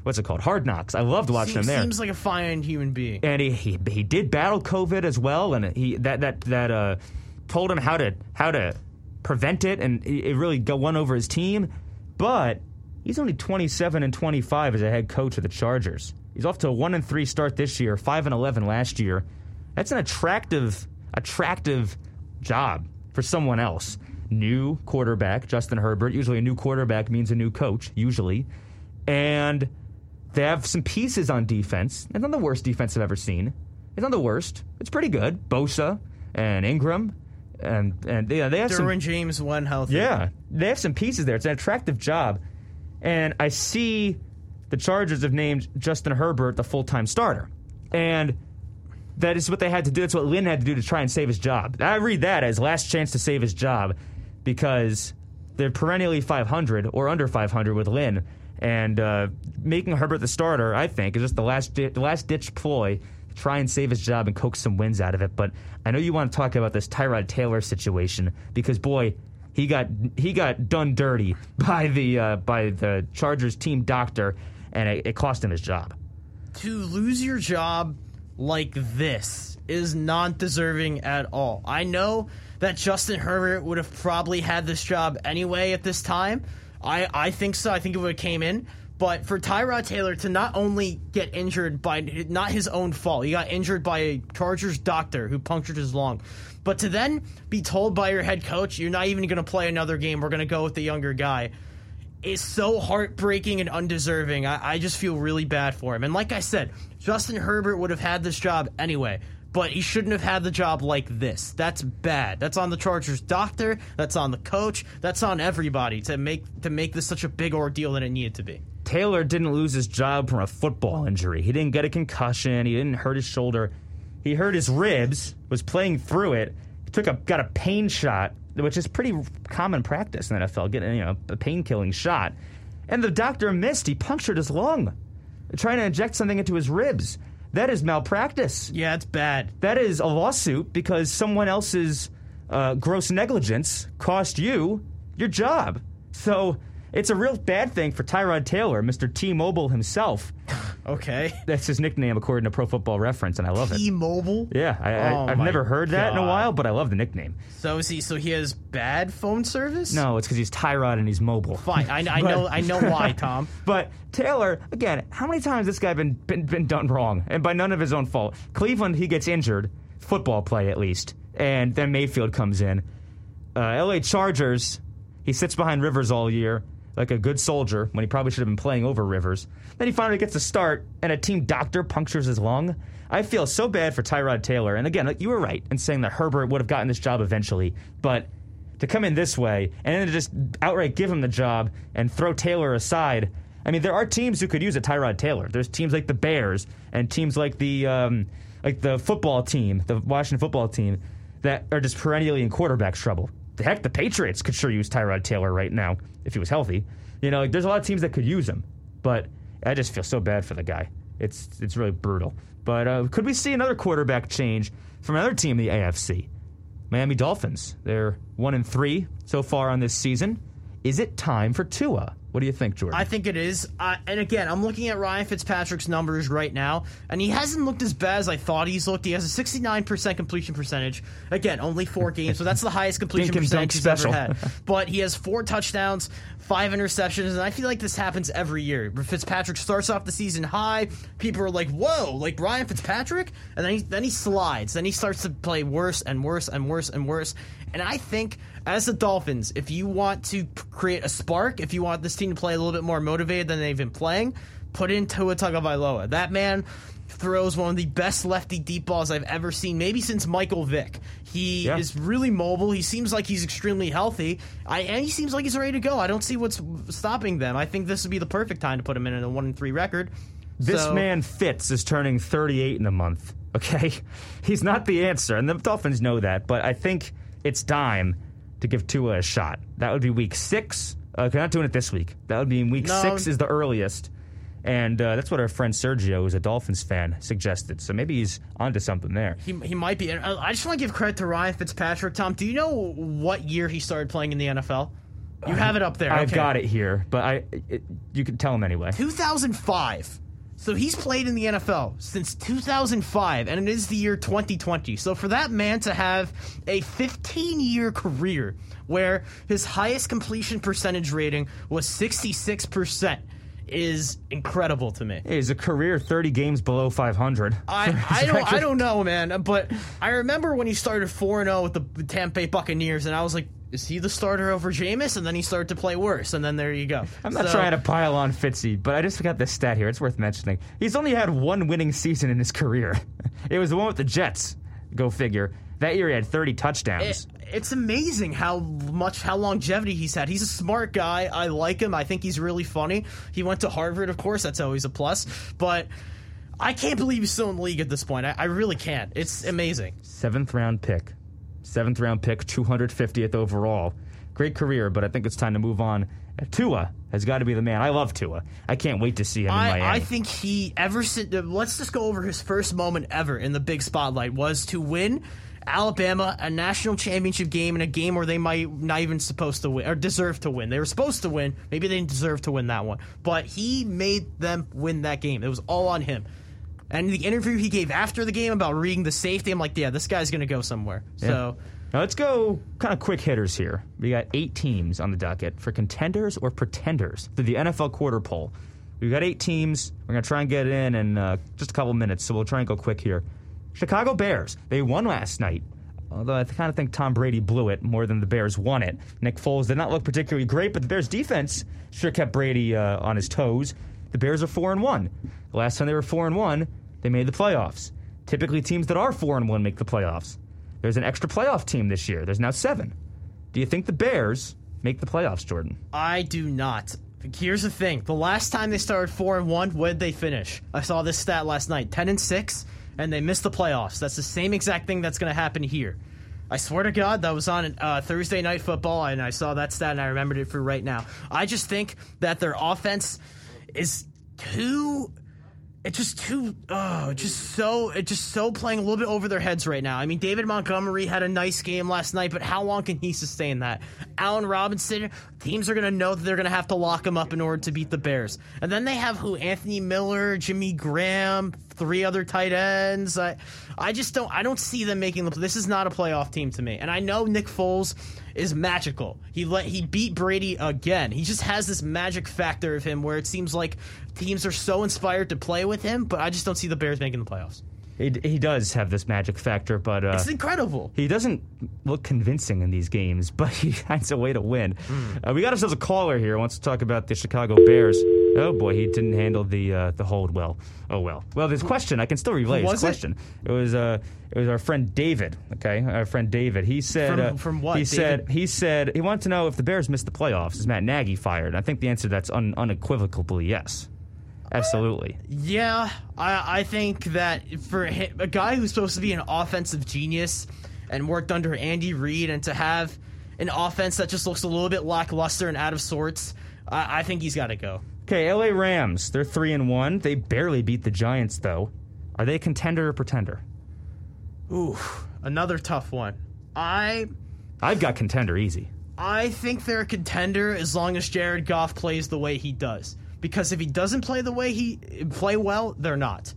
what's it called? Hard Knocks. I loved watching him there. He seems like a fine human being. and he, he he did battle COVID as well, and he that that that uh told him how to how to prevent it, and it it really go won over his team. But he's only 27 and 25 as a head coach of the Chargers. He's off to a one and three start this year, five and 11 last year. That's an attractive attractive job for someone else. New quarterback, Justin Herbert. Usually, a new quarterback means a new coach. Usually, and they have some pieces on defense. It's not the worst defense I've ever seen. It's not the worst. It's pretty good. Bosa and Ingram, and and yeah, they have some. Derwin James when healthy. Yeah, they have some pieces there. It's an attractive job, and I see the Chargers have named Justin Herbert the full time starter, and that is what they had to do. That's what Lynn had to do to try and save his job. I read that as last chance to save his job because they're perennially 500 or under 500 with Lynn, and uh, making Herbert the starter, I think, is just the last di- the last ditch ploy to try and save his job and coax some wins out of it. But I know you want to talk about this Tyrod Taylor situation because boy. He got he got done dirty *laughs* by the uh, by the Chargers team doctor, and it, it cost him his job. to lose your job like this is not deserving at all. I know that Justin Herbert would have probably had this job anyway at this time. I, I think so. I think it would have came in. But for Tyrod Taylor to not only get injured by not his own fault, he got injured by a Chargers doctor who punctured his lung, but to then be told by your head coach, you're not even going to play another game, we're going to go with the younger guy is so heartbreaking and undeserving. I, I just feel really bad for him. And like I said, Justin Herbert would have had this job anyway, but he shouldn't have had the job like this. That's bad. That's on the Chargers doctor. That's on the coach. That's on everybody to make to make this such a big ordeal than it needed to be. Taylor didn't lose his job from a football injury. He didn't get a concussion. He didn't hurt his shoulder. He hurt his ribs. Was playing through it. Took a got a pain shot, which is pretty common practice in the NFL. Getting you know a pain killing shot, and the doctor missed. He punctured his lung, trying to inject something into his ribs. That is malpractice. Yeah, it's bad. That is a lawsuit because someone else's uh, gross negligence cost you your job. So it's a real bad thing for Tyrod Taylor, Mr. T-Mobile himself. Okay. *laughs* That's his nickname according to Pro Football Reference, and I love it. T-Mobile. Yeah, I, I, Oh I've my never heard that in a God. while, but I love the nickname. So is he? So he has bad phone service? No, it's because he's Tyrod and he's mobile. Fine. I, I *laughs* know. I know why, Tom. *laughs* But Taylor, again, how many times this guy been, been been done wrong, and by none of his own fault? Cleveland, he gets injured, football play at least, and then Mayfield comes in. Uh, L.A. Chargers, he sits behind Rivers all year like a good soldier when he probably should have been playing over Rivers. Then he finally gets a start, and a team doctor punctures his lung. I feel so bad for Tyrod Taylor. And again, you were right in saying that Herbert would have gotten this job eventually, but to come in this way and then to just outright give him the job and throw Taylor aside. I mean, there are teams who could use a Tyrod Taylor. There's teams like the Bears and teams like the um, like the football team, the Washington football team, that are just perennially in quarterback trouble. Heck, the Patriots could sure use Tyrod Taylor right now if he was healthy. You know, like, there's a lot of teams that could use him, but I just feel so bad for the guy. It's it's really brutal. But uh, could we see another quarterback change from another team in the AFC? Miami Dolphins. They're one and three so far on this season. Is it time for Tua? What do you think, Jordan? I think it is. Uh, and again, I'm looking at Ryan Fitzpatrick's numbers right now, and he hasn't looked as bad as I thought he's looked. He has a 69% completion percentage. Again, only four *laughs* games, so that's the highest completion Dink and dunk percentage he's special. ever had. *laughs* But he has four touchdowns, five interceptions, and I feel like this happens every year. Fitzpatrick starts off the season high. People are like, "Whoa, like Ryan Fitzpatrick," and then he then he slides. Then he starts to play worse and worse and worse and worse. And I think as the Dolphins, if you want to create a spark, if you want this team to play a little bit more motivated than they've been playing, put in Tua Tagovailoa. That man throws one of the best lefty deep balls I've ever seen, maybe since Michael Vick. He Yeah. is really mobile. He seems like he's extremely healthy, I, and he seems like he's ready to go. I don't see what's stopping them. I think this would be the perfect time to put him in a one and three record. This So- man Fitz is turning 38 in a month. Okay, *laughs* he's not the answer, and the Dolphins know that. But I think it's time to give Tua a shot. That would be week six. Uh, they're not doing it this week. That would be week No. six is the earliest, and uh, that's what our friend Sergio, who's a Dolphins fan, suggested. So maybe he's onto something there. He, he might be. I I just want to give credit to Ryan Fitzpatrick. Tom, do you know what year he started playing in the NFL? You have it up there. I've okay. got it here, but I it, you can tell him anyway. 2005. So he's played in the NFL since 2005, and it is the year 2020. So for that man to have a 15 year career where his highest completion percentage rating was 66% is incredible to me. He's a career 30 games below 500. I, *laughs* I don't I don't know, man. But I remember when he started 4 0 with the Tampa Bay Buccaneers, and I was like, "Is he the starter over Jameis?" And then he started to play worse, and then there you go. I'm not So- trying to pile on Fitzy, but I just forgot this stat here. It's worth mentioning. He's only had one winning season in his career. *laughs* It was the one with the Jets. Go figure. That year he had 30 touchdowns. It- it's amazing how much how longevity he's had. He's a smart guy. I like him. I think he's really funny. He went to Harvard, of course. That's always a plus. But I can't believe he's still in the league at this point. I, I really can't. It's amazing. Seventh round pick. Seventh round pick, 250th overall. Great career, but I think it's time to move on. Uh, Tua has got to be the man. I love Tua. I can't wait to see him in Miami. I, I think he ever since let's just go over his first moment ever in the big spotlight was to win Alabama a national championship game in a game where they might not even supposed to win or deserve to win. They were supposed to win. Maybe they didn't deserve to win that one, but he made them win that game. It was all on him. And the interview he gave after the game about reading the safety, I'm like, yeah, this guy's gonna go somewhere. So. Now let's go kind of quick hitters here. We got eight teams on the docket for contenders or pretenders through the NFL quarter poll. We've got eight teams. We're going to try and get in in uh, just a couple minutes, so we'll try and go quick here. Chicago Bears. They won last night, although I kind of think Tom Brady blew it more than the Bears won it. Nick Foles did not look particularly great, but the Bears' defense sure kept Brady uh, on his toes. The Bears are four and one. Last time they were four and one, they made the playoffs. Typically, teams that are four and one make the playoffs. There's an extra playoff team this year. There's now seven. Do you think the Bears make the playoffs, Jordan? I do not. Here's the thing: the last time they started four and one, where did they finish? I saw this stat last night: ten and six, and they missed the playoffs. That's the same exact thing that's going to happen here. I swear to God, that was on uh, Thursday Night Football, and I saw that stat and I remembered it for right now. I just think that their offense is too it's just too oh just so it's just so playing a little bit over their heads right now. I mean David Montgomery had a nice game last night, but how long can he sustain that? Allen Robinson, teams are gonna know that they're gonna have to lock him up in order to beat the Bears. And then they have who? Anthony Miller, Jimmy Graham, three other tight ends. I I just don't I don't see them making the this is not a playoff team to me. And I know Nick Foles is magical. He let he beat Brady again. He just has this magic factor of him where it seems like teams are so inspired to play with him, but I just don't see the Bears making the playoffs. He, he does have this magic factor, but uh, It's incredible. he doesn't look convincing in these games, *laughs* but he finds a way to win. Hmm. Uh, we got ourselves a caller here. Wants to talk about the Chicago Bears. Oh boy, he didn't handle the uh, the hold well. Oh well. Well, this question I can still relay his was it? question. It? was uh, it was our friend David. Okay, our friend David. He said From- uh, from what, He said he said he wanted to know if the Bears missed the playoffs. Is Matt Nagy fired? I think the answer to that's un- unequivocally yes. Absolutely. Yeah, I, I think that for hi- a guy who's supposed to be an offensive genius and worked under Andy Reid, and to have an offense that just looks a little bit lackluster and out of sorts, I, I think he's got to go. Okay, LA Rams. They're three and one. They barely beat the Giants, though. Are they a contender or pretender? Ooh, another tough one. I I've got contender easy. I think they're a contender as long as Jared Goff plays the way he does. Because if he doesn't play the way he play well, they're not.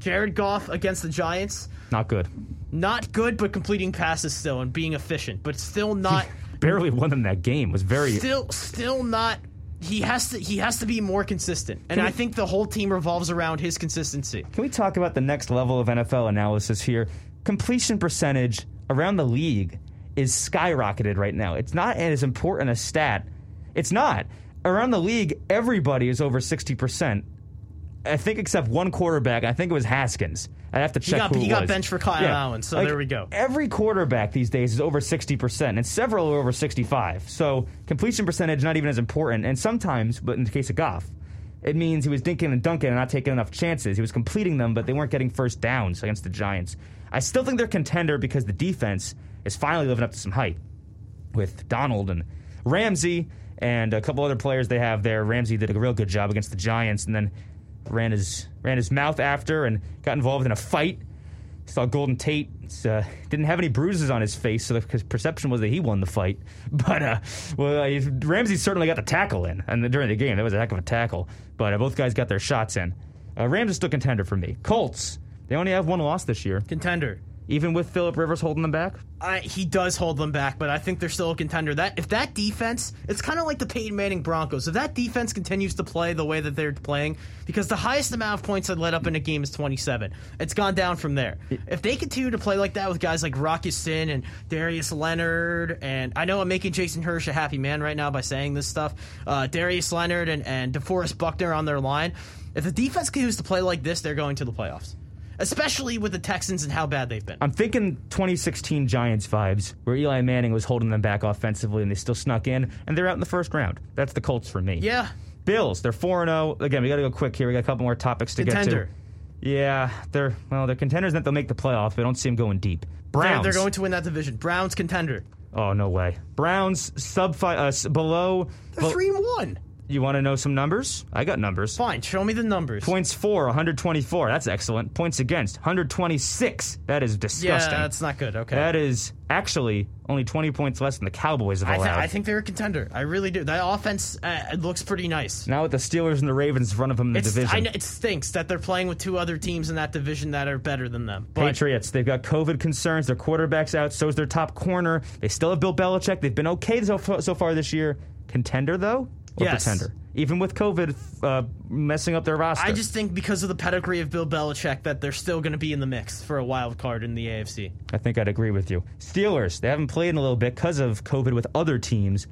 Jared Goff against the Giants, Not good. not good, but completing passes still and being efficient, but still not, *laughs* Barely won them that game. Was very. still, still not. He has to. He has to be more consistent, and we- I think the whole team revolves around his consistency. Can we talk about the next level of NFL analysis here? Completion percentage around the league is skyrocketed right now. It's not as important a stat. It's not. Around the league, everybody is over 60%. I think except one quarterback. I think it was Haskins. I have to check got- who he got was. benched for Kyle Allen, so there we go. Every quarterback these days is over 60%, and several are over 65. So completion percentage not even as important. And sometimes, but in the case of Goff, it means he was dinking and dunking and not taking enough chances. He was completing them, but they weren't getting first downs against the Giants. I still think they're contender because the defense is finally living up to some hype with Donald and Ramsey and a couple other players they have there. Ramsey did a real good job against the Giants, and then ran his ran his mouth after and got involved in a fight. Saw Golden Tate uh, didn't have any bruises on his face, so the perception was that he won the fight. *laughs* But uh, well, uh, Ramsey certainly got the tackle in, and during the game that was a heck of a tackle. But uh, both guys got their shots in. Uh, Rams is still contender for me. Colts they only have one loss this year, Contender. Even with Philip Rivers holding them back. I, he does hold them back, but I think they're still a contender. That if that defense, it's kind of like the Peyton Manning Broncos. If that defense continues to play the way that they're playing, because the highest amount of points that let up in a game is 27. It's gone down from there. If they continue to play like that with guys like Rock Ya-Sin and Darius Leonard, and I know I'm making Jason Hirsch a happy man right now by saying this stuff, uh, Darius Leonard and, and DeForest Buckner on their line. If the defense continues to play like this, they're going to the playoffs. Especially with the Texans and how bad they've been. I'm thinking 2016 Giants vibes, where Eli Manning was holding them back offensively, and they still snuck in, and they're out in the first round. That's the Colts for me. Yeah, Bills, they're 4 0. Again, we got to go quick here. We got a couple more topics to Contender. get to. Yeah, they're well, they're contenders that they'll make the playoffs, but I don't see them going deep. They're, Browns, they're going to win that division. Browns contender. Oh no way. Browns sub five uh, below. They're three and one. You want to know some numbers? I got numbers. Fine, show me the numbers. Points for 124. That's excellent. Points against 126. That is disgusting. yeah, that's not good. Okay. that is actually only 20 points less than the Cowboys have I, allowed. th- I think they're a contender. I really do. That offense uh, looks pretty nice. now with the Steelers and the Ravens in front of them in the It's, division. I know, it stinks that they're playing with two other teams in that division that are better than them. But Patriots, they've got COVID concerns. Their quarterback's out. So is their top corner. They still have Bill Belichick. They've been okay so, so far this year. Contender, though? Or Yes. pretender? Even with COVID uh, messing up their roster. I just think because of the pedigree of Bill Belichick that they're still going to be in the mix for a wild card in the AFC. I think I'd agree with you. Steelers, they haven't played in a little bit because of COVID with other teams,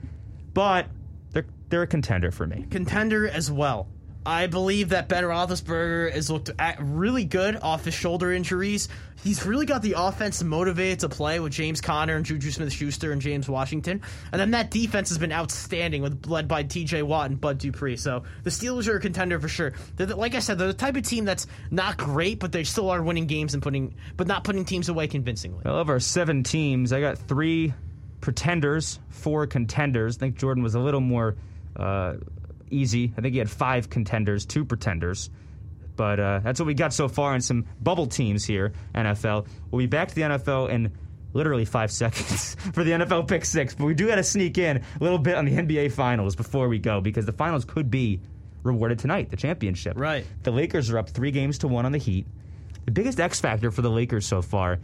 but they're, they're a contender for me. Contender as well. I believe that Ben Roethlisberger has looked really good off his shoulder injuries. He's really got the offense motivated to play with James Conner and Juju Smith-Schuster and James Washington, and then that defense has been outstanding, with led by T.J. Watt and Bud Dupree. So the Steelers are a contender for sure. The, like I said, they're the type of team that's not great, but they still are winning games and putting, but not putting teams away convincingly. Well, of our seven teams, I got three pretenders, four contenders. I think Jordan was a little more uh, easy. I think he had five contenders, two pretenders. But uh, that's what we got so far in some bubble teams here, NFL. We'll be back to the NFL in literally five *laughs* seconds for the NFL pick six. But we do got to sneak in a little bit on the NBA finals before we go because the finals could be rewarded tonight, the championship. Right. The Lakers are up three games to one on the Heat. The biggest X factor for the Lakers so far,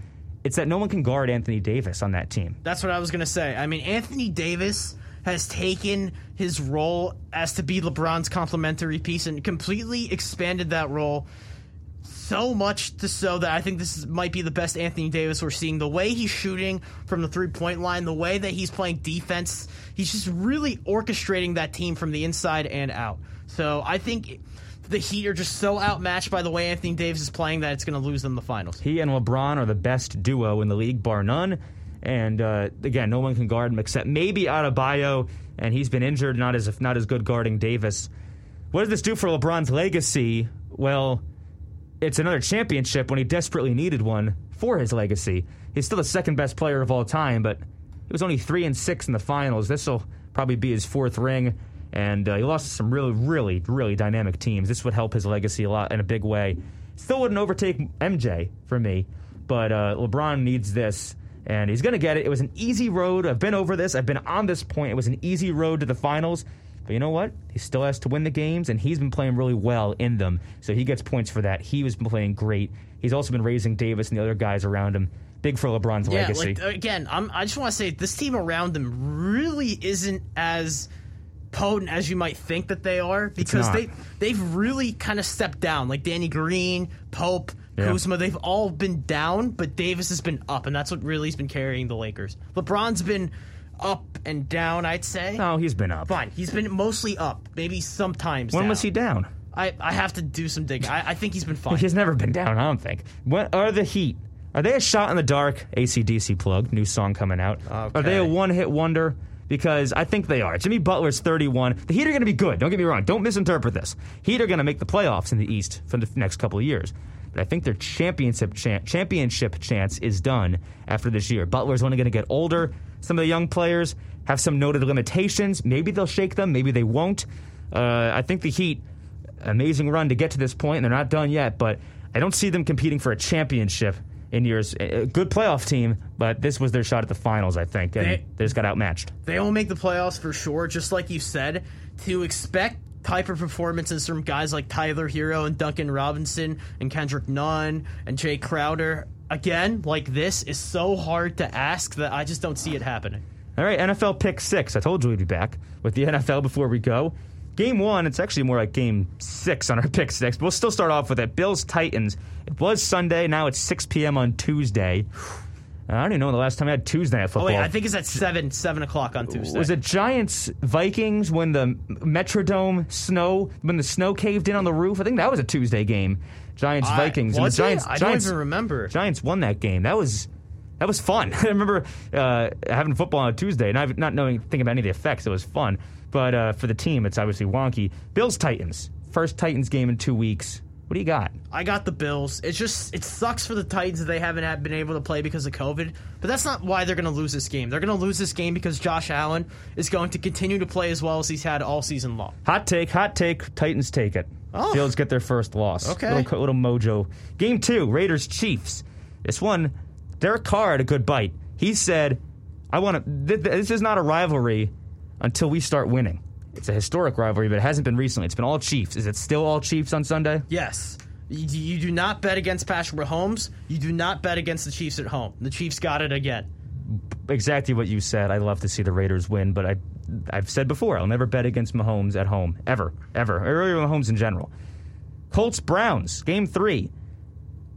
it's that no one can guard Anthony Davis on that team. That's what I was going to say. I mean, Anthony Davis has taken his role as to be LeBron's complementary piece and completely expanded that role so much to so that I think this is, might be the best Anthony Davis we're seeing. The way he's shooting from the three point line, the way that he's playing defense, he's just really orchestrating that team from the inside and out. So I think the Heat are just so outmatched by the way Anthony Davis is playing that it's going to lose them the finals. He and LeBron are the best duo in the league, bar none. And uh, again, no one can guard him except maybe Adebayo, and he's been injured, not as not as good guarding Davis. What does this do for LeBron's legacy? Well, it's another championship when he desperately needed one for his legacy. He's still the second best player of all time, but he was only three and six in the finals. This will probably be his fourth ring. and uh, he lost to some really, really, really dynamic teams. This would help his legacy a lot in a big way. Still wouldn't overtake MJ for me, but uh, LeBron needs this, and he's going to get it. It was an easy road. I've been over this. I've been on this point. It was an easy road to the finals. But you know what? He still has to win the games, and he's been playing really well in them. So he gets points for that. He was playing great. He's also been raising Davis and the other guys around him. Big for LeBron's Yeah, legacy. like again, I'm, I just want to say this team around them really isn't as potent as you might think that they are because they they've really kind of stepped down. Like Danny Green, Pope, Yeah. Kuzma, they've all been down, but Davis has been up, and that's what really's been carrying the Lakers. LeBron's been up and down, I'd say. no, he's been up. Fine, he's been mostly up, maybe sometimes. When down. was he down? I, I have to do some digging. I, I think he's been fine. *laughs* He's never been down, I don't think. What are the Heat? Are they a shot in the dark? ACDC plug, new song coming out. Are they a one hit wonder? Because I think they are. Jimmy Butler's 31. The Heat are going to be good. Don't get me wrong. Don't misinterpret this. Heat are going to make the playoffs in the East for the next couple of years. But I think their championship chan- championship chance is done after this year. Butler's only going to get older. Some of the young players have some noted limitations. Maybe they'll shake them. Maybe they won't. Uh, I think the Heat amazing run to get to this point, and they're not done yet. But I don't see them competing for a championship in years. A good playoff team, but this was their shot at the finals, I think, and They- they, just got outmatched. they will make the playoffs for sure, just like you said. To expect type of performances from guys like Tyler Herro and Duncan Robinson and Kendrick Nunn and Jae Crowder again, like this, is so hard to ask that I just don't see it happening. All right, NFL pick six. I told you we'd be back with the *laughs* NFL before we go. Game one, it's actually more like game six on our *laughs* pick six, but we'll still start off with it. Bills Titans. It was Sunday, now it's 6 p.m. on Tuesday. I don't even know when the last time I had Tuesday night Oh football. wait, I think it's at seven seven o'clock on Tuesday. Was it Giants Vikings when the Metrodome snow when the snow caved in on the roof? I think that was a Tuesday game. Giants Vikings and the was it? Giants I don't even remember. Giants won that game. That was that was fun. *laughs* I remember uh, having football on a Tuesday, not not knowing thinking about any of the effects. It was fun, but uh, for the team, it's obviously wonky. Bills Titans first Titans game in two weeks. What do you got? I got the Bills. It's just it sucks for the Titans that they haven't been able to play because of COVID. But that's not why they're going to lose this game. They're going to lose this game because Josh Allen is going to continue to play as well as he's had all season long. Hot take, hot take. Titans take it. Oh. Bills get their first loss. Okay. Little, little mojo. Game two, Raiders Chiefs. This one, Derek Carr had a good bite. He said, "I want to. Th- th- this is not a rivalry until we start winning. It's a historic rivalry, but it hasn't been recently. It's been all Chiefs. Is it still all Chiefs on Sunday? Yes. You, do not bet against Patrick Mahomes. You do not bet against the Chiefs at home. The Chiefs got it again. Exactly what you said. I love to see the Raiders win, but I, I've said before, I'll never bet against Mahomes at home ever, ever, or even Mahomes in general. Colts Browns game three.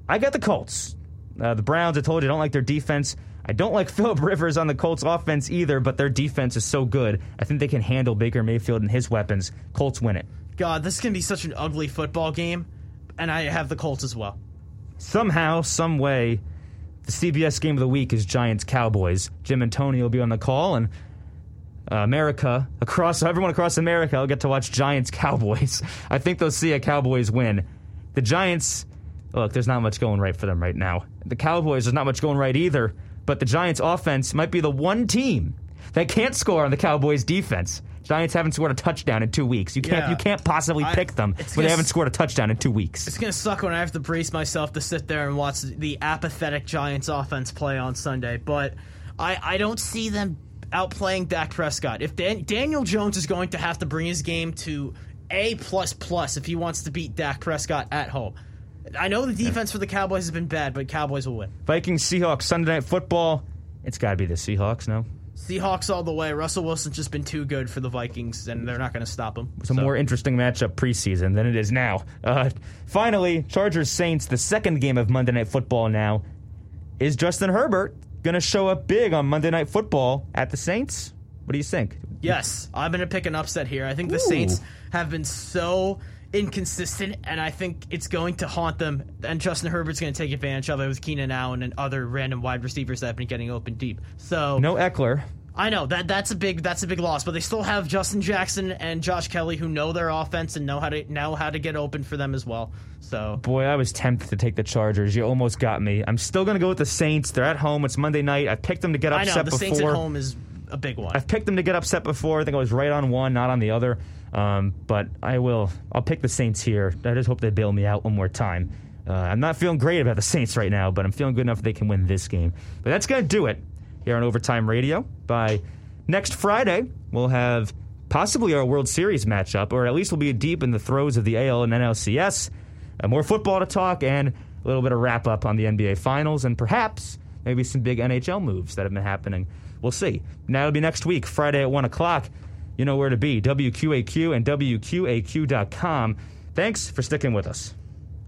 I got the Colts. Uh, the Browns. I told you I don't like their defense. I don't like *laughs* Philip Rivers on the Colts offense either, but their defense is so good. I think they can handle Baker Mayfield and his weapons. Colts win it. God, this is going to be such an ugly football game. And I have the Colts as well. somehow, some way, the CBS game of the week is Giants Cowboys. Jim and Tony will be on the call, and uh, America across everyone across America will get to watch Giants *laughs* Cowboys. I think they'll see a Cowboys win. The Giants, look, there's not much going right for them right now. The Cowboys, there's not much going right either. But the Giants offense might be the one team that can't score on the Cowboys defense. Giants haven't scored a touchdown in two weeks. You can't Yeah. you can't possibly I- pick them when they gonna haven't scored a touchdown in two weeks. It's going to suck when I have to brace myself to sit there and watch the apathetic Giants offense play on Sunday. But I, I don't see them outplaying Dak Prescott. If Dan, Daniel Jones is going to have to bring his game to A plus plus if he wants to beat Dak Prescott at home. I know the defense for the Cowboys has been bad, but Cowboys will win. Vikings Seahawks Sunday night football. It's got to be the Seahawks, no? Seahawks all the way. Russell Wilson's just been too good for the Vikings, and they're not going to stop him. It's a more interesting matchup preseason than it is now. Uh, finally, Chargers Saints, the second game of Monday Night Football now. Is Justin Herbert going to show up big on Monday Night Football at the Saints? What do you think? Yes, I'm going to pick an upset here. I think the Ooh. Saints have been so inconsistent, and I think it's going to haunt them. And Justin Herbert's going to take advantage of it with Keenan Allen and other random wide receivers that have been getting open deep. So No Ekeler. I know that that's a big that's a big loss, but they still have Justin Jackson and Josh Kelley who know their offense and know how to know how to get open for them as well. So Boy, I was tempted to take the Chargers. You almost got me. I'm still going to go with the Saints. They're at home. It's Monday night. I picked them to get upset. I know the before. Saints at home is a big one. I've picked them to get upset before. I think I was right on one, not on the other. Um, but I will. I'll pick the Saints here. I just hope they bail me out one more time. Uh, I'm not feeling great about the Saints right now, but I'm feeling good enough they can win this game. But that's going to do it here on Overtime Radio. By next Friday, we'll have possibly our World Series matchup, or at least we'll be deep in the throes of the AL and NLCS. Uh, more football to talk and a little bit of wrap up on the NBA Finals, and perhaps maybe some big NHL moves that have been happening. We'll see. Now it'll be next week, Friday at 1 o'clock. You know where to be WQAQ and WQAQ.com. Thanks for sticking with us.